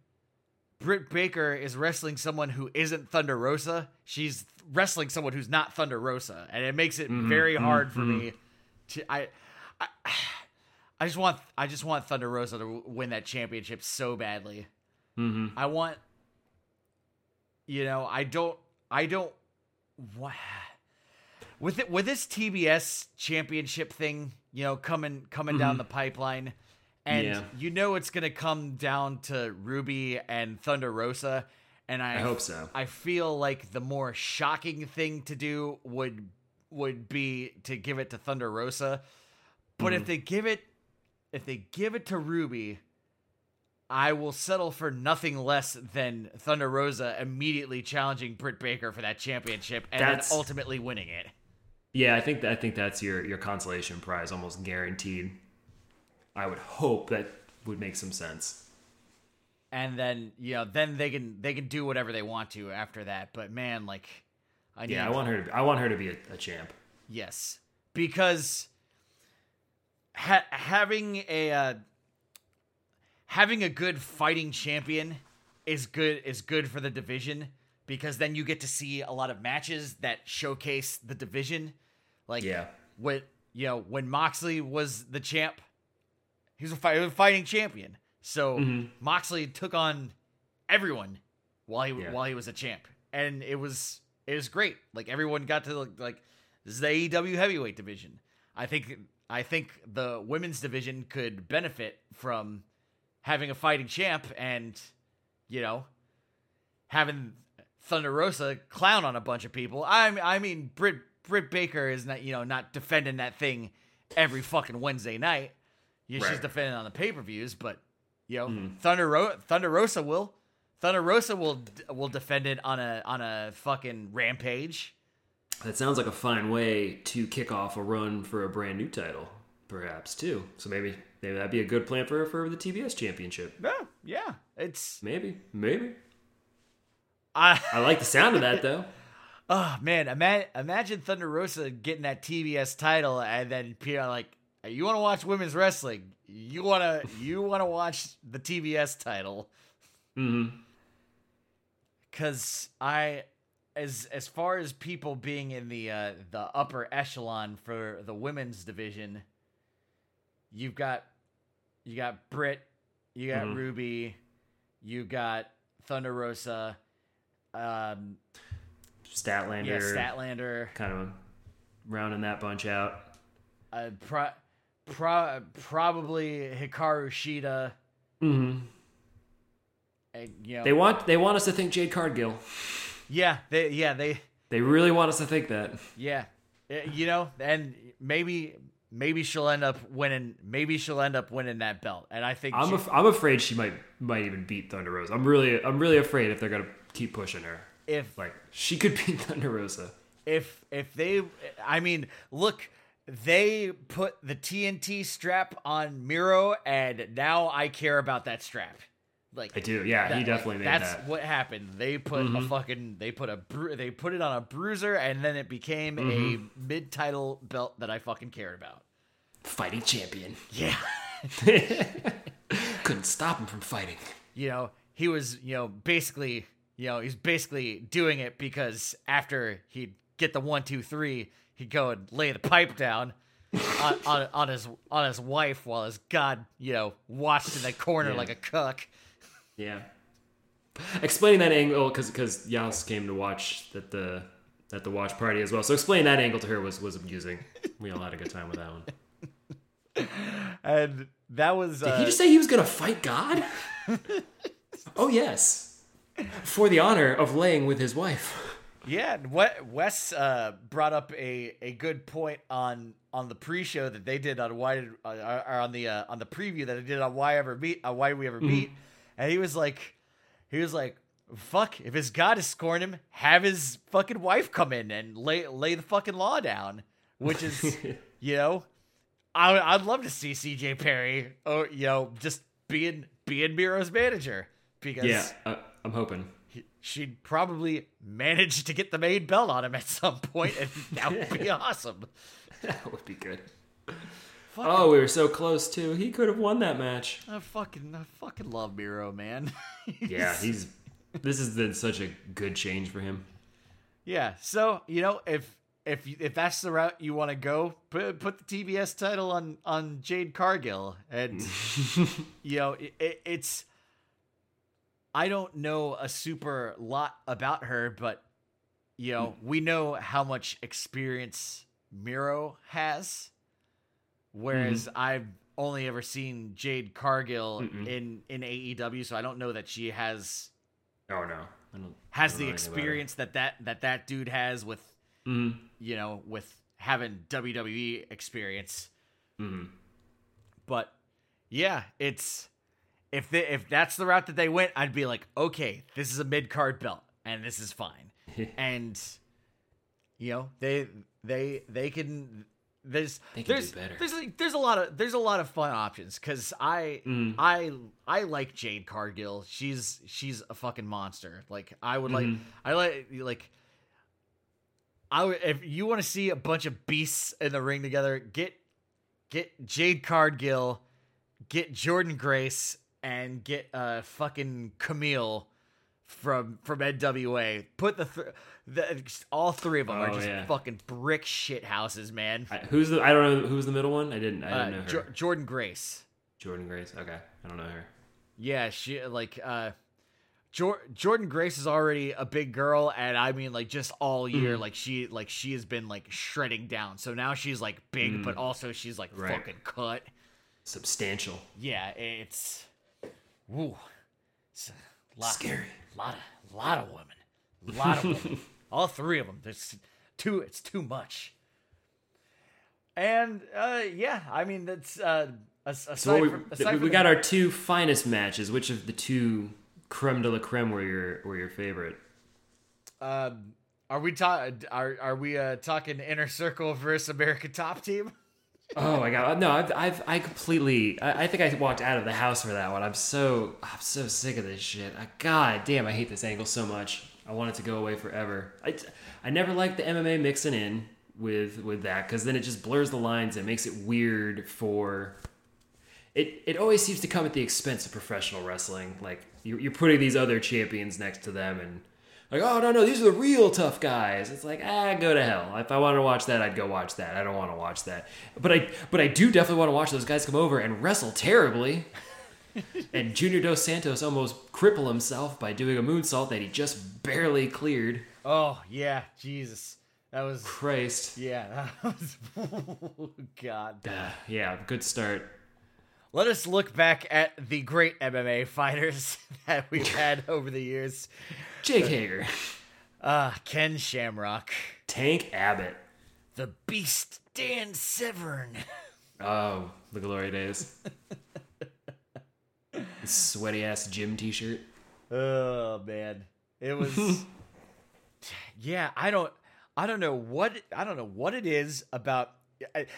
Britt Baker is wrestling someone who isn't Thunder Rosa, she's wrestling someone who's not Thunder Rosa, and it makes it mm-hmm. very hard for mm-hmm. me to I, I I just want I just want Thunder Rosa to win that championship so badly. Mm-hmm. I want you know, I don't I don't what with it with this TBS championship thing, you know, coming coming down mm-hmm. the pipeline and Yeah. you know it's going to come down to Ruby and Thunder Rosa and I I hope so. I feel like the more shocking thing to do would would be to give it to Thunder Rosa. But Mm-hmm. if they give it if they give it to Ruby, I will settle for nothing less than Thunder Rosa immediately challenging Britt Baker for that championship and That's- then ultimately winning it. Yeah, I think I think that's your your consolation prize, almost guaranteed. I would hope that would make some sense. And then, you know, then they can they can do whatever they want to after that. But man, like I need Yeah, I want her. To, I want her to be a, a champ. Yes, because ha- having a uh, having a good fighting champion is good is good for the division because then you get to see a lot of matches that showcase the division. Like Yeah. when you know when Moxley was the champ, he was a, fight, a fighting champion. So mm-hmm. Moxley took on everyone while he Yeah. while he was a champ, and it was it was great. Like everyone got to like, like this is the AEW heavyweight division. I think I think the women's division could benefit from having a fighting champ and you know having Thunder Rosa clown on a bunch of people. I I mean Britt Britt Baker is not you know not defending that thing every fucking Wednesday night. Yeah, she's defending on the pay per views, but you know mm-hmm. Thunder Ro- Thunder Rosa will Thunder Rosa will will defend it on a on a fucking rampage. That sounds like a fine way to kick off a run for a brand new title, perhaps too. So maybe maybe that'd be a good plan for for the TBS championship. Yeah, yeah. It's Maybe, maybe. I I like the sound of that though. oh man, ima- imagine Thunder Rosa getting that TBS title and then people like, "You want to watch women's wrestling? You want to you want to watch the TBS title?" Mm-hmm. Cuz I as as far as people being in the uh the upper echelon for the women's division, you've got you got Britt, you got Mhm. Ruby, you got Thunder Rosa, um Statlander, yeah, Statlander, kind of rounding that bunch out. uh, pro- pro- probably Hikaru Shida. Mm-hmm. And, you know, They want they want us to think Jade Cargill. yeah, they, yeah, they, They really want us to think that. yeah, Uh, you know, and maybe, maybe she'll end up winning. Maybe she'll end up winning that belt. And I think I'm she- af- I'm afraid she might might even beat Thunder Rosa. I'm really I'm really afraid if they're gonna keep pushing her. if Like she could beat Thunder Rosa. if if they, I mean, look. They put the TNT strap on Miro, and now I care about that strap. Like I do. Yeah, he That- definitely made that's that. Mm-hmm. what happened. They put a fucking they put a bru- they put it on a bruiser and then it became Mm-hmm. a mid-title belt that I fucking cared about. Fighting champion. Yeah. Couldn't stop him from fighting. you know, he was, you know, basically, you know, he's basically doing it because after he'd get the one, two, three, he'd go and lay the pipe down on, on, on his on his wife while his god, you know, watched in the corner Yeah. like a cook. Yeah. Explaining that angle because because Yas came to watch at the at the watch party as well. So explaining that angle to her was was amusing. We all had a good time with that one. And that was Did uh, he just say he was gonna fight God? oh yes, for the honor of laying with his wife. Yeah, and Wes uh, brought up a, a good point on on the pre-show that they did on why did, uh, on the uh, on the preview that they did on why ever meet on why we ever meet, and he was like, he was like, fuck, if his god is scorning him, have his fucking wife come in and lay lay the fucking law down, which is, you know, I I'd love to see C.J. Perry, or you know, just being being Miro's manager because Yeah, uh, I'm hoping. He- she'd probably manage to get the main belt on him at some point, and that would be awesome. that would be good. Oh, we were so close too. He could have won that match. I fucking, I fucking love Miro, man. Yeah, he's. This has been such a good change for him. Yeah. So you know, if if if that's the route you want to go, put put the TBS title on on Jade Cargill, and you know, it, it's. I don't know a super lot about her, but you know, we know how much experience Miro has, whereas I've only ever seen Jade Cargill in in AEW, so I don't know that she has Oh no, I don't. has the know anything about her. experience that that that that dude has with Mhm. you know with having WWE experience. Mhm. But yeah, it's if they, if that's the route that they went, I'd be like, okay, this is a mid card belt, and this is fine. and you know they they they can there's They can do there's better. there's a, there's a lot of there's a lot of fun options because I Mm. I I like Jade Cargill. She's she's a fucking monster. Like I would like Mhm. I like like I would, if you want to see a bunch of beasts in the ring together, get get Jade Cargill, get Jordan Grace, and get uh fucking Kamille from from NWA. Put the, th- the all three of them are Oh, just yeah. fucking brick shit houses, man. I, who's the? I don't know who's the middle one. I didn't. I Uh, didn't know her. Jo- Jordan Grace. Jordan Grace. Okay, I don't know her. Yeah, she like uh Jor- Jordan Grace is already a big girl and I mean like just all year Mm. like she like she has been like shredding down. So now she's like big but also she's like Mm. Right. fucking cut. Substantial. Yeah, it's woo. It's a lot, Scary. Lot of lot of women. Lot of women. all three of them. There's too it's too much. And uh yeah, I mean that's uh aside So we, from, aside we from got the- our two finest matches. Which of the two creme de la creme were your were your favorite? Um, are we ta- are are we uh, talking inner circle versus American Top Team? Oh my god! No, I've, I've I completely. I, I think I walked out of the house for that one. I'm so I'm so sick of this shit. I, god damn, I hate this angle so much. I want it to go away forever. I, I never liked the MMA mixing in with with that because then it just blurs the lines and makes it weird for. It it always seems to come at the expense of professional wrestling. Like you're, you're putting these other champions next to them and. Like, oh no, no, these are the real tough guys. It's like, ah, go to hell. If I wanted to watch that, I'd go watch that. I don't want to watch that. But I but I do definitely want to watch those guys come over and wrestle terribly. and Junior Dos Santos almost cripple himself by doing a moonsault that he just barely cleared. Oh yeah, Jesus, that was Christ. yeah, that was God. Ah, yeah, good start. Let us look back at the great MMA fighters that we've had over the years. Jake Hager. Uh, Ken Shamrock, Tank Abbott. the Beast Dan Severn. Oh, the glory days. Sweaty ass gym t shirt. Oh man, it was. yeah, I don't, I don't know what, I don't know what it is about,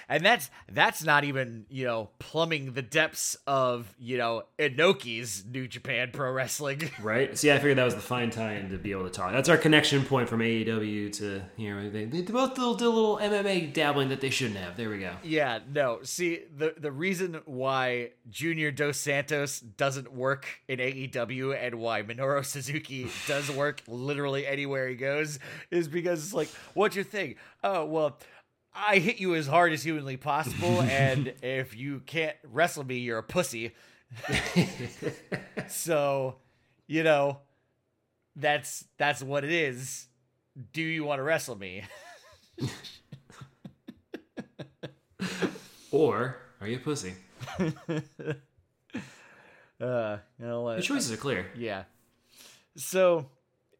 and that's that's not even you know plumbing the depths of you know Inoki's New Japan Pro Wrestling. Right? See, I figured that was the fine time to be able to talk. That's our connection point from AEW to, you know, they, they both do a little MMA dabbling that they shouldn't have. There we go. yeah, no. See, the the reason why Junior Dos Santos doesn't work in AEW and why Minoru Suzuki does work literally anywhere he goes is because it's like, what's your thing? Oh, well, I hit you as hard as humanly possible, and if you can't wrestle me, you're a pussy. so, you know, that's that's what it is. Do you want to wrestle me? Or are you a pussy? Uh, you know, The uh, choices are clear. yeah. So,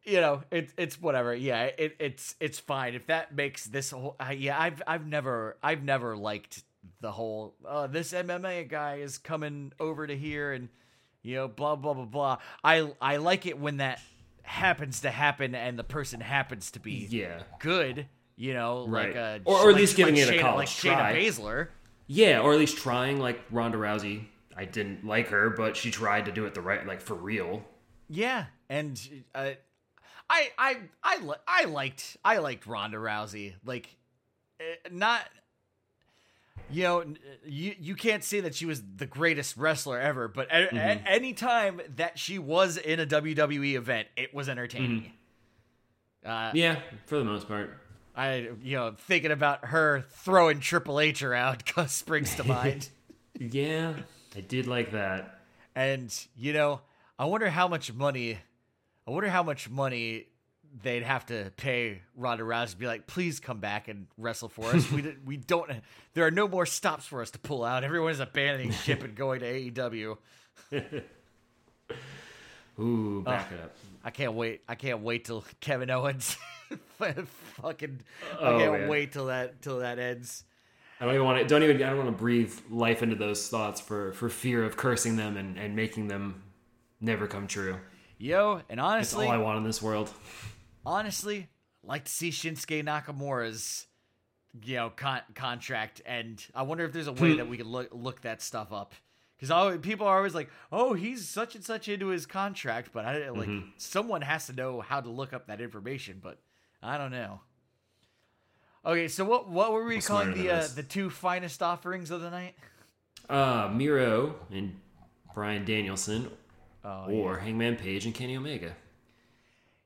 you know, it's it's whatever. Yeah, it, it's it's fine if that makes this whole. Uh, yeah, I've I've never I've never liked the whole. Uh, this MMA guy is coming over to here and you know blah blah blah blah. I I like it when that happens to happen and the person happens to be Yeah. good. You know, like Right. uh, Or- or at like- least giving like it a Shayna- college like Shayna try. Baszler. Yeah, or at least trying like Ronda Rousey. I didn't like her, but she tried to do it the right, like for real. Yeah, and uh, I I I li- I liked I liked Ronda Rousey. Like, eh, not. You know, you you can't say that she was the greatest wrestler ever, but a- a- any time that she was in a WWE event, it was entertaining. Uh, Yeah, for the most part. I you know thinking about her throwing Triple H around springs to mind. Yeah, I did like that. And you know, I wonder how much money, I wonder how much money they'd have to pay Ronda Rousey to be like, please come back and wrestle for us. we we don't. There are no more stops for us to pull out. Everyone's abandoning ship and going to AEW. Ooh, back it up. I can't wait. I can't wait till Kevin Owens. fucking. I Oh, can't man. wait till that till that ends. I don't even want to. Don't even. I don't want to breathe life into those thoughts for for fear of cursing them and and making them never come true. Yo, and That's honestly, all I want in this world. honestly, I'd like to see Shinsuke Nakamura's you know con- contract, and I wonder if there's a way that we could look look that stuff up. Because people are always like, "Oh, he's such and such into his contract," but I like someone has to know how to look up that information. But I don't know. Okay, so what what were we I'm calling the uh, the two finest offerings of the night? Uh, Miro and Bryan Danielson, Oh, or Hangman Page and Kenny Omega.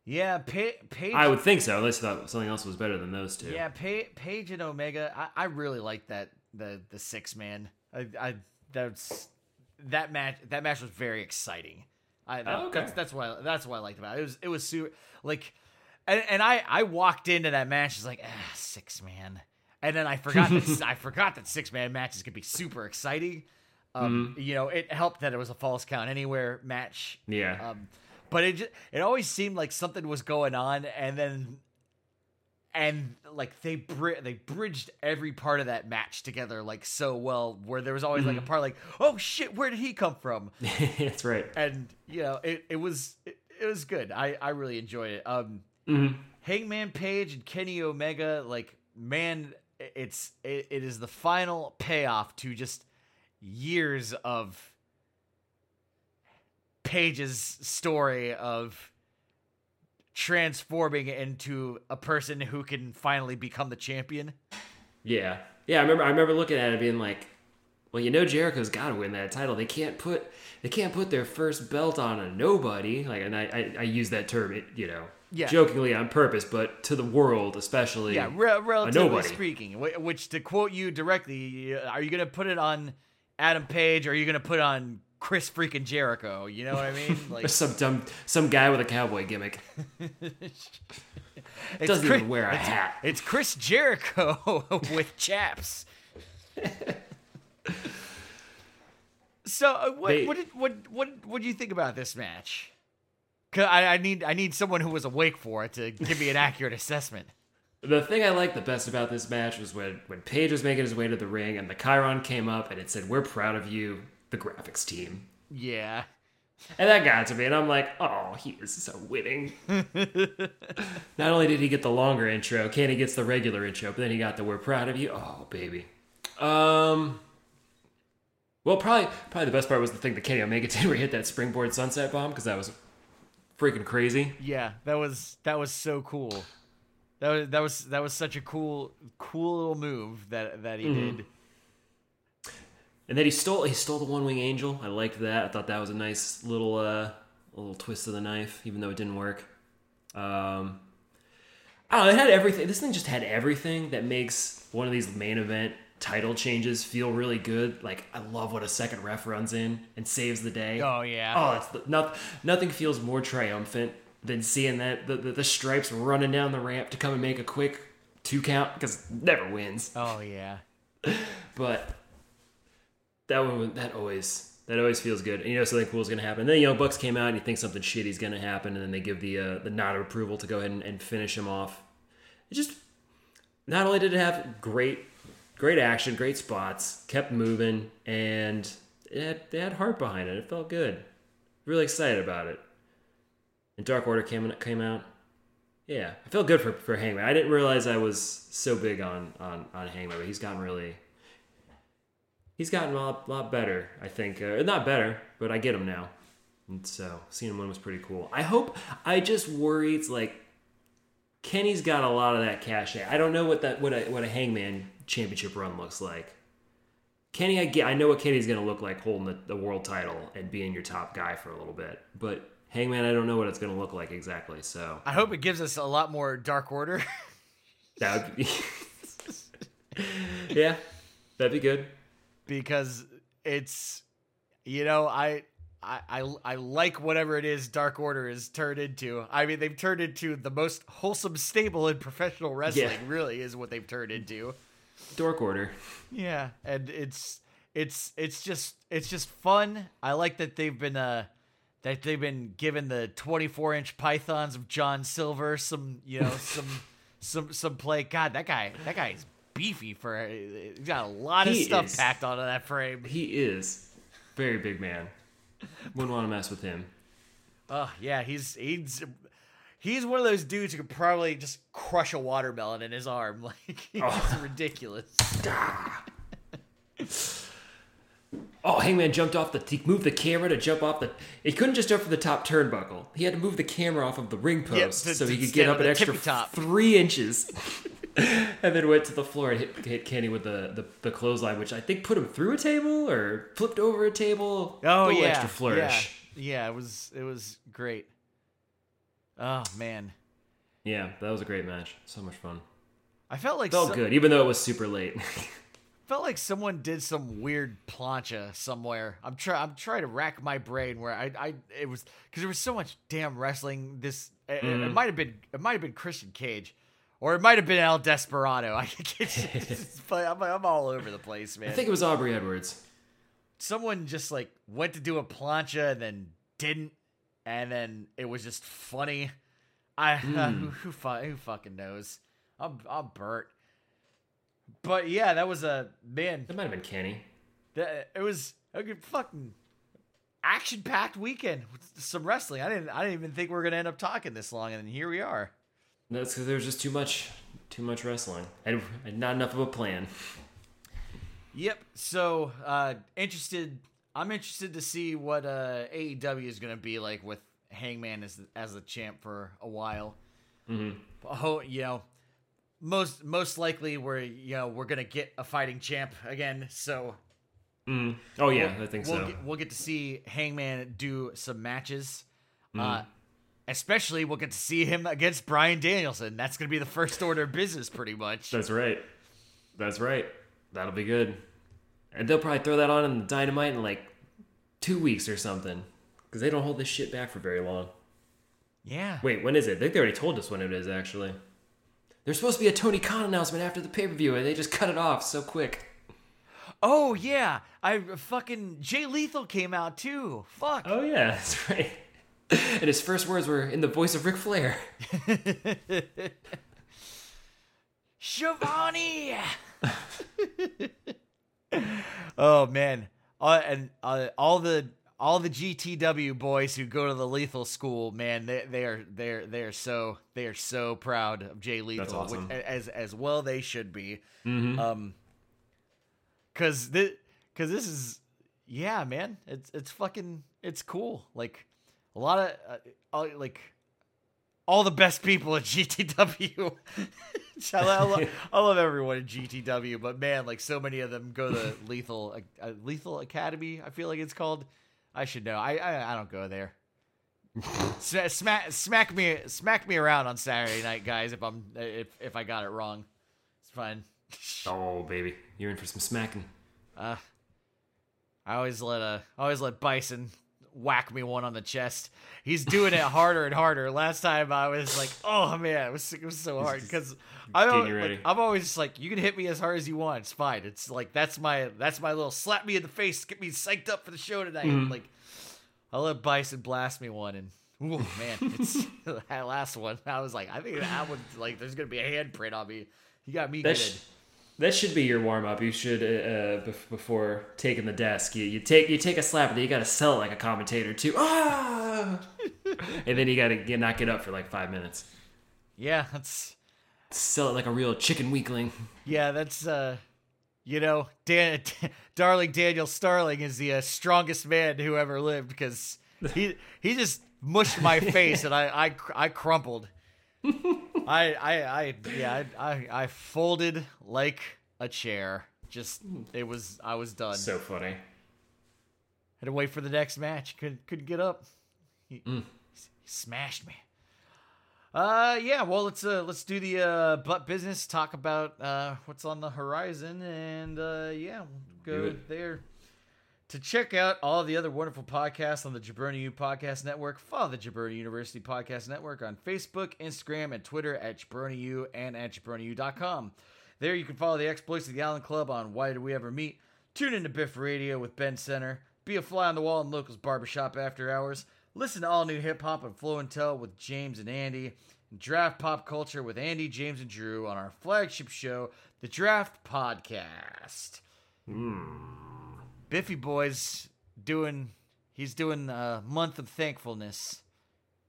yeah, pa- Page. I would think so, unless you thought something else was better than those two. Yeah, pa- Page and Omega. I, I really like that the the six man. I, I that's that match. That match was very exciting. I that, Oh, okay. that's that's what I, that's what I liked about it. It was it was super like, and, and I I walked into that match just like ah six man, and then I forgot that I forgot that six man matches could be super exciting. Um, Mm-hmm. you know, it helped that it was a false count anywhere match. Yeah. Um, but it just, it always seemed like something was going on, and then and like they bri- they bridged every part of that match together like so well, where there was always like a part like, oh shit, where did he come from? That's right. And you know, it it was it, it was good. I I really enjoyed it. Um, Hangman Page and Kenny Omega, like man, it's it, it is the final payoff to just years of Page's story of transforming into a person who can finally become the champion. Yeah, yeah. I remember. I remember looking at it, being like, "Well, you know, Jericho's got to win that title. They can't put they can't put their first belt on a nobody." Like, and I I, I use that term, it, you know, Yeah. jokingly on purpose, but to the world, especially. Yeah, re- a relatively nobody. speaking. Which, to quote you directly, are you going to put it on Adam Page are you going to put on Chris freaking Jericho? You know what I mean? Like, some dumb some guy with a cowboy gimmick it's doesn't Chris- even wear a it's- hat. It's Chris Jericho with chaps. so, uh, what, They- what did what what what do you think about this match? 'Cause I, I need I need someone who was awake for it to give me an accurate assessment. The thing I liked the best about this match was when when Page was making his way to the ring and the chyron came up and it said, "We're proud of you, the graphics team." Yeah. And that got to me, and I'm like, oh, he is so winning. Not only did he get the longer intro, Kenny gets the regular intro, but then he got the "We're proud of you." Oh, baby. Um. Well, probably probably the best part was the thing that Kenny Omega did, where he hit that springboard sunset bomb, because that was freaking crazy. Yeah, that was that was so cool. That was that was that was such a cool cool little move that that he Mm-hmm. did. And then he stole he stole the one wing angel. I liked that. I thought that was a nice little uh little twist of the knife, even though it didn't work. Um I it had everything this thing just had everything that makes one of these main event title changes feel really good. Like I love what a second ref runs in and saves the day. Oh yeah. Oh, it's the, not, nothing feels more triumphant than seeing that the, the, the stripes running down the ramp to come and make a quick two count because never wins Oh yeah. but that one that always that always feels good. And you know something cool is gonna happen. And then you know Bucks came out and you think something shitty is gonna happen, and then they give the uh, the nod of approval to go ahead and, and finish him off. It just not only did it have great great action, great spots, kept moving, and it had, they had heart behind it. It felt good. Really excited about it. And Dark Order came came out. Yeah, I feel good for, for Hangman. I didn't realize I was so big on on on Hangman, but he's gotten really he's gotten a lot, lot better. I think, uh, not better, but I get him now. And so seeing him win was pretty cool. I hope. I just worry it's like Kenny's got a lot of that cachet. I don't know what that what a what a Hangman Championship run looks like. Kenny, I get. I know what Kenny's gonna look like holding the, the world title and being your top guy for a little bit, but Hangman, I don't know what it's gonna look like exactly. So I hope it gives us a lot more Dark Order. that would be. yeah, that'd be good. because it's you know I, I I I like whatever it is Dark Order is turned into. I mean they've turned into the most wholesome stable in professional wrestling. Yeah. Really is what they've turned into. Dark order. Yeah, and it's it's it's just it's just fun. I like that they've been uh that they've been given the 24 inch pythons of John Silver some you know some some some play. God, that guy that guy's beefy for uh, he's got a lot of He stuff is. packed onto that frame. He is very big man. Wouldn't want to mess with him. Oh yeah, he's he's he's one of those dudes who could probably just crush a watermelon in his arm. Like oh. he's ridiculous. Oh, Hangman jumped off the. He moved the camera to jump off the. He couldn't just jump from the top turnbuckle. He had to move the camera off of the ring post so he could get up an extra top. three inches, and then went to the floor and hit, hit Kenny with the, the the clothesline, which I think put him through a table or flipped over a table. Oh yeah, extra flourish. Yeah, yeah, it was it was great. Oh man, Yeah. that was a great match. So much fun. I felt like Felt so- good, even though it was super late. felt like someone did some weird plancha somewhere. I'm try I'm trying to rack my brain where I I it was because there was so much damn wrestling. This it, it Mm-hmm. might have been it might have been Christian Cage. Or it might have been El Desperado. I I'm, I'm all over the place, man. I think it was Aubrey Edwards. someone just like went to do a plancha and then didn't, and then it was just funny. I who who, who fucking knows? I'm I'm burnt. But yeah, that was a man. That might have been Kenny. That, it was a good fucking action packed weekend with some wrestling. I didn't I didn't even think we were gonna end up talking this long, and here we are. That's because there was just too much, too much wrestling, and, and not enough of a plan. Yep. So uh interested I'm interested to see what uh AEW is gonna be like with Hangman as as the champ for a while. Mm-hmm. Oh, you know, most most likely we're you know we're gonna get a fighting champ again. So Oh yeah, I think we'll so. get, we'll get to see Hangman do some matches. Mm-hmm. Uh, especially we'll get to see him against Bryan Danielson. That's gonna be the first order of business, pretty much. That's right. That's right. That'll be good. And they'll probably throw that on in the Dynamite in like two weeks or something, because they don't hold this shit back for very long. Yeah. Wait, when is it? I think they already told us when it is. Actually, there's supposed to be a Tony Khan announcement after the pay per view, and they just cut it off so quick. Oh yeah, I fucking Jay Lethal came out too. Fuck. Oh yeah, that's right. And his first words were in the voice of Ric Flair. Shivani. oh man, uh, and uh, all the all the GTW boys who go to the Lethal School, man, they they are they are they are so they are so proud of Jay Lethal, awesome. which, as as well they should be. Um, cause this cause this is yeah, man, it's it's fucking it's cool. Like a lot of uh, all, like all the best people at GTW. I, lo- I, lo- I love everyone at GTW, but man, like so many of them go to Lethal uh, Lethal Academy. I feel like it's called. I should know. I I, I don't go there. Sma- smack smack me smack me around on Saturday night, guys. If I'm if if I got it wrong, it's fine. Oh baby, you're in for some smacking. I always let uh, I always let Bison whack me one on the chest. He's doing it harder and harder. Last time I was like, oh man, it was it was so hard because I'm Getting al- you like. I'm always just like, you can hit me as hard as you want. It's fine. It's like that's my that's my little slap me in the face, get me psyched up for the show tonight. Mm-hmm. Like I let Bison blast me one and. Oh man, it's that last one. I was like, I think that one, like, there's gonna be a handprint on me. You got me That good. sh- that should be your warm up. You should uh, uh, bef- before taking the desk. You, you take you take a slap, and then you got to sell it like a commentator too. Ah, and then you got to not get up for like five minutes. yeah, that's Sell it like a real chicken weakling. Yeah, that's uh you know, Dan, darling Daniel Starling is the uh, strongest man who ever lived because he he just mushed my face and I I, cr- I crumpled. I I I yeah I, I I folded like a chair. Just it was I was done. So funny. Had to wait for the next match. Couldn't couldn't get up. He, he smashed me. Uh yeah, well let's uh let's do the uh butt business, talk about uh what's on the horizon and uh yeah, we'll go there. To check out all the other wonderful podcasts on the Jabroni U Podcast Network, follow the Jabroni University Podcast Network on Facebook, Instagram, and Twitter at Jabroni U and at jabroniu.com. There you can follow the exploits of the Island Club on Why Did We Ever Meet, tune into Biff Radio with Ben Center, be a fly on the wall in Locals Barbershop After Hours, listen to all new hip hop and flow and tell with James and Andy, and draft pop culture with Andy, James, and Drew on our flagship show, the Draft Podcast. Hmm. Biffy Boy's doing he's doing a month of thankfulness.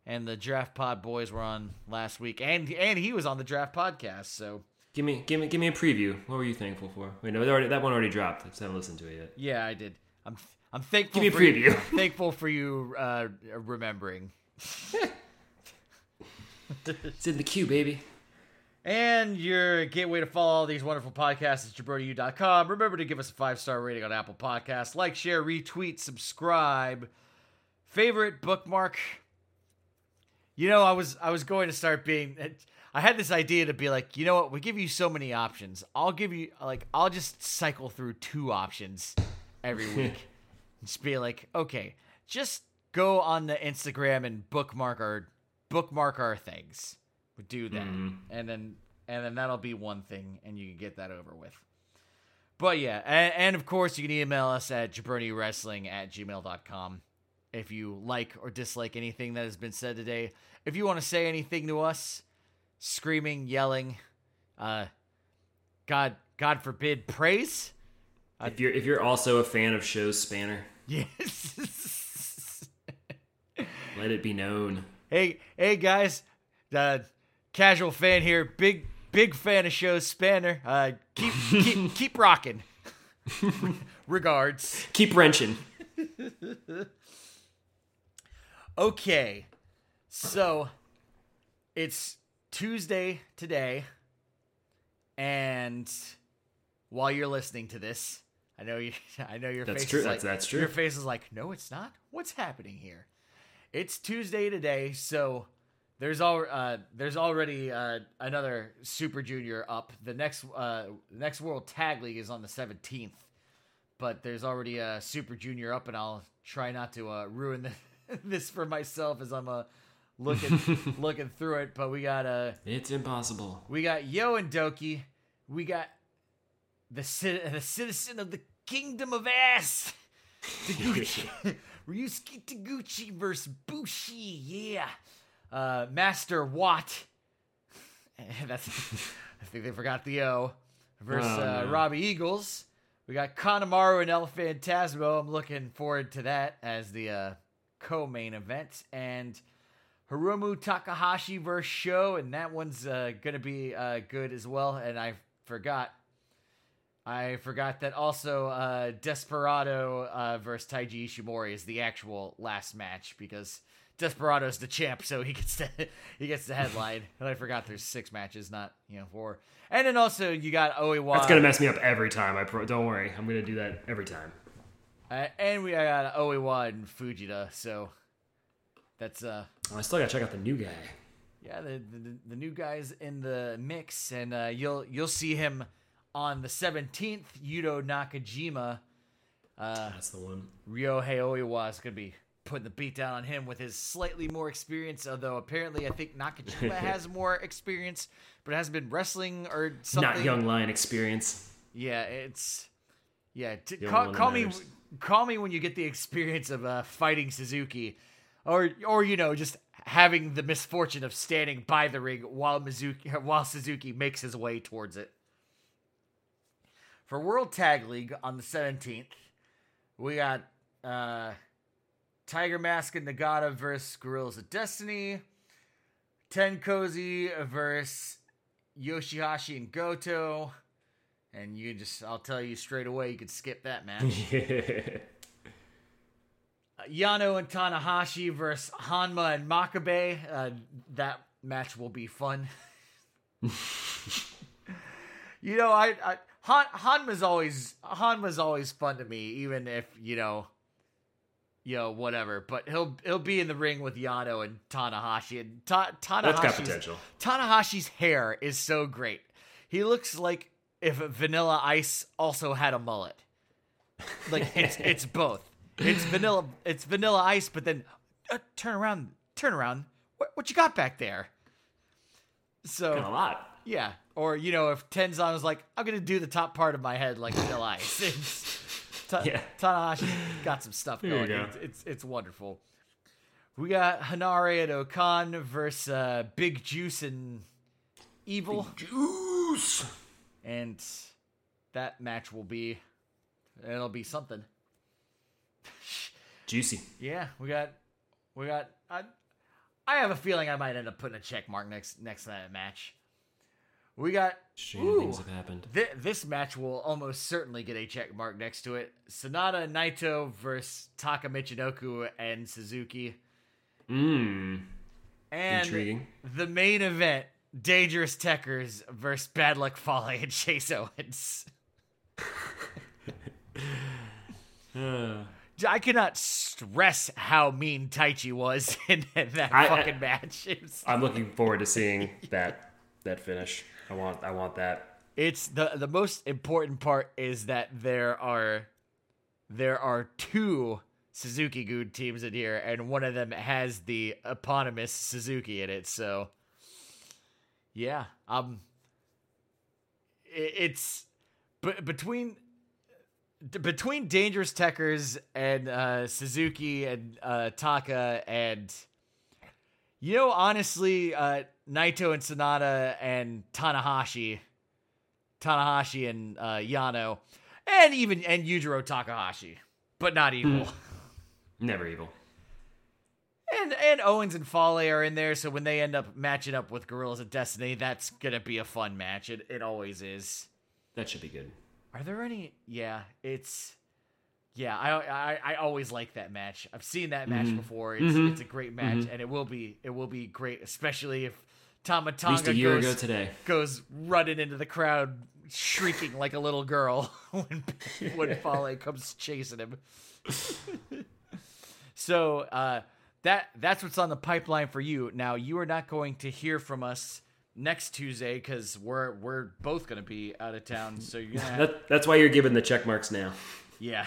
And the Draft Pod boys were on last week. And and he was on the Draft Podcast, so Give me, give me, give me a preview. What were you thankful for? Wait, no, that already, that one already dropped. I just haven't listened to it yet. yeah, I did. I'm I'm thankful Give me a for you- preview. thankful for you uh, remembering. It's in the queue, baby. And your gateway to follow all these wonderful podcasts is jabroniu.com. Remember to give us a five star rating on Apple Podcasts. Like, share, retweet, subscribe. Favorite bookmark. You know, I was I was going to start being. I had this idea to be like, you know what? We give you so many options. I'll give you like I'll just cycle through two options every week. just be like, okay, just go on the Instagram and bookmark our bookmark our things. Do that, and then and then that'll be one thing, and you can get that over with. But yeah, and, and of course you can email us at jabroniwrestling at gmail.com if you like or dislike anything that has been said today. If you want to say anything to us, screaming, yelling, uh, God, God forbid, praise. If you're if you're also a fan of shows Spanner, Yes. let it be known. hey, hey guys, uh, casual fan here, big, big fan of shows Spanner. Uh, keep, keep, keep rocking. Regards. Keep wrenching. Okay, so it's Tuesday today, and while you're listening to this, I know you. I know your That's face true. is like That's- that's true. Your face is like, no, it's not. What's happening here? It's Tuesday today, so there's all uh, there's already uh, another Super Junior up. The next uh, next World Tag League is on the 17th, but there's already a Super Junior up, and I'll try not to uh, ruin the, this for myself as I'm uh, looking looking through it. But we got uh, It's impossible. we got YOH and Douki, we got the the citizen of the Kingdom of Ass. Taguchi. Ryusuke Taguchi versus Bushi, yeah. Uh, Master Watt. That's I think they forgot the O. Versus Oh, uh. Robbie Eagles. We got Kanemaru and El Phantasmo. I'm looking forward to that as the uh, co-main event. And Hiromu Takahashi versus SHO, and that one's uh, gonna be uh, good as well. And I forgot, I forgot that also uh, Desperado uh, versus Taiji Ishimori is the actual last match because Desperado's the champ, so he gets the he gets the headline. and I forgot there's six matches, not you know four. And then also you got Oiwa. That's gonna mess me up every time. I pro- don't worry. I'm gonna do that every time. uh, and we got Oiwa and Fujita. So that's uh Oh, I still gotta check out the new guy. Yeah, the, the the new guy's in the mix, and uh, you'll you'll see him on the seventeenth. Yudo Nakajima, uh, That's the one. Ryohei Oiwa is gonna be putting the beat down on him with his slightly more experience. Although apparently, I think Nakajima has more experience, but hasn't been wrestling or something. Not young lion experience. Yeah, it's yeah. T- call, call me, call me when you get the experience of uh, fighting Suzuki, or or you know just having the misfortune of standing by the ring while Mizuki while Suzuki makes his way towards it. For World Tag League on the seventeenth, we got uh, Tiger Mask and Nagata versus Gorillas of Destiny. TenCozy versus YOSHI-HASHI and Goto. And you just, I'll tell you straight away, you could skip that match. Uh, Yano and Tanahashi versus Honma and Makabe. Uh, that match will be fun. you know, I, I Han, Honma's always Honma's always fun to me, even if you know, know, whatever. But he'll he'll be in the ring with Yano and Tanahashi, and Ta- Tanahashi's That's got potential. Tanahashi's hair is so great. He looks like if Vanilla Ice also had a mullet. Like it's it's both. It's vanilla. It's Vanilla Ice, but then uh, turn around, turn around. What what you got back there? So A lot. yeah, or you know, if Tenzan was like, I'm gonna do the top part of my head like Vanilla Ice. Ta- Yeah. Tanahashi's got some stuff going. go. It's, it's it's wonderful. We got Henare and O-Khan versus uh, Big Juice and Evil, Juice. and that match will be it'll be something. Juicy. Yeah, we got we got. I, I have a feeling I might end up putting a check mark next next to that match. We got Strange ooh, things have happened. Thi- this match will almost certainly get a check mark next to it. Sanada Naito versus Taka Michinoku and Suzuki. Mmm. And Intriguing. the main event, Dangerous Tekkers versus Bad Luck Fale and Chase Owens. I cannot stress how mean Taichi was in, in that I- fucking match. I'm looking forward to seeing that that finish. I want I want that. it's the the most important part is that there are there are two Suzuki Good teams in here, and one of them has the eponymous Suzuki in it. So, yeah, um, i- it's but between between Dangerous Tekkers and uh, Suzuki and uh, Taka and you know honestly uh, Naito and Sanada and Tanahashi, Tanahashi and uh, Yano, and even and Yujiro Takahashi, but not hmm. evil. Never evil. And and Owens and Fale are in there, so when they end up matching up with Gorillas of Destiny, that's gonna be a fun match. It it always is. That should be good. Are there any? Yeah, it's. Yeah, I, I I always like that match. I've seen that match mm-hmm. before. It's mm-hmm. it's a great match, mm-hmm. and it will be it will be great, especially if At least a year goes, ago today. goes running into the crowd, shrieking like a little girl when when Fale comes chasing him. so uh, that that's what's on the pipeline for you. Now you are not going to hear from us next Tuesday because we're we're both going to be out of town. So you're gonna have, That, that's why you're giving the check marks now. yeah,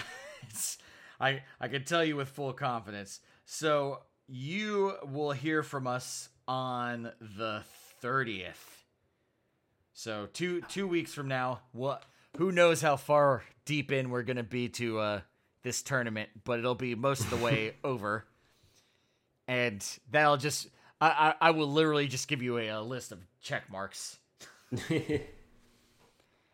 it's, I I can tell you with full confidence. So you will hear from us on the thirtieth. So two two weeks from now, what? Who knows how far deep in we're gonna be to uh, this tournament? But it'll be most of the way over, and that'll just I, I I will literally just give you a, a list of check marks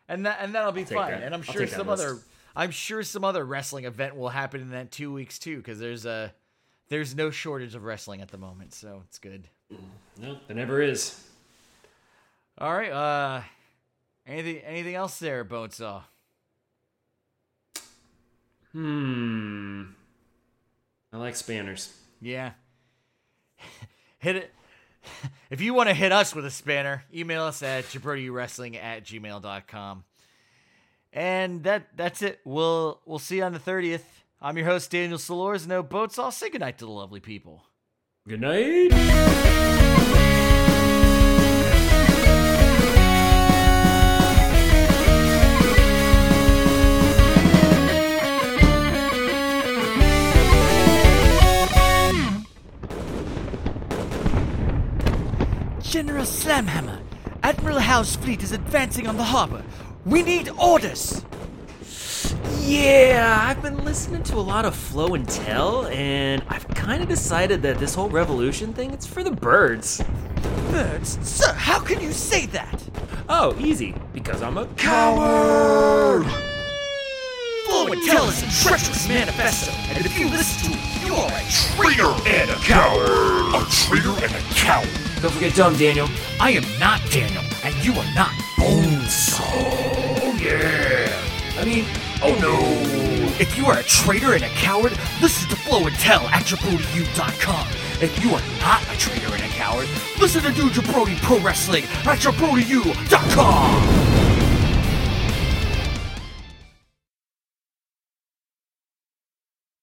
and that and that'll be take fun. that. And I'm sure some other I'm sure some other wrestling event will happen in that two weeks too, because there's a there's no shortage of wrestling at the moment, so it's good. No, there never is. All right, uh, anything anything else there, Bonesaw? Hmm. I like spanners. Yeah, hit it. If you want to hit us with a spanner, email us at jabroniwrestling at gmail.com. And that that's it. We'll we'll see you on the 30th. I'm your host, Daniel Solors. No boats. I'll say goodnight to the lovely people. Good night. General Slamhammer, Admiral Howe's fleet is advancing on the harbor. We need orders. Yeah, I've been listening to a lot of Flow and Tell, and I've kind of decided that this whole revolution thing, it's for the birds. Birds, sir, how can you say that? Oh, easy, because I'm a Coward! Flow and Tell is a treacherous manifesto, and if you listen to it, you are a traitor and a coward. A traitor and a coward. Don't forget dumb, Daniel. I am not Daniel, and you are not Bonesaw. Oh yeah. I mean, Oh no. If you are a traitor and a coward, listen to Flow and Tell at JabroniU.com. If you are not a traitor and a coward, listen to New Jabroni Pro Wrestling at JabroniU.com.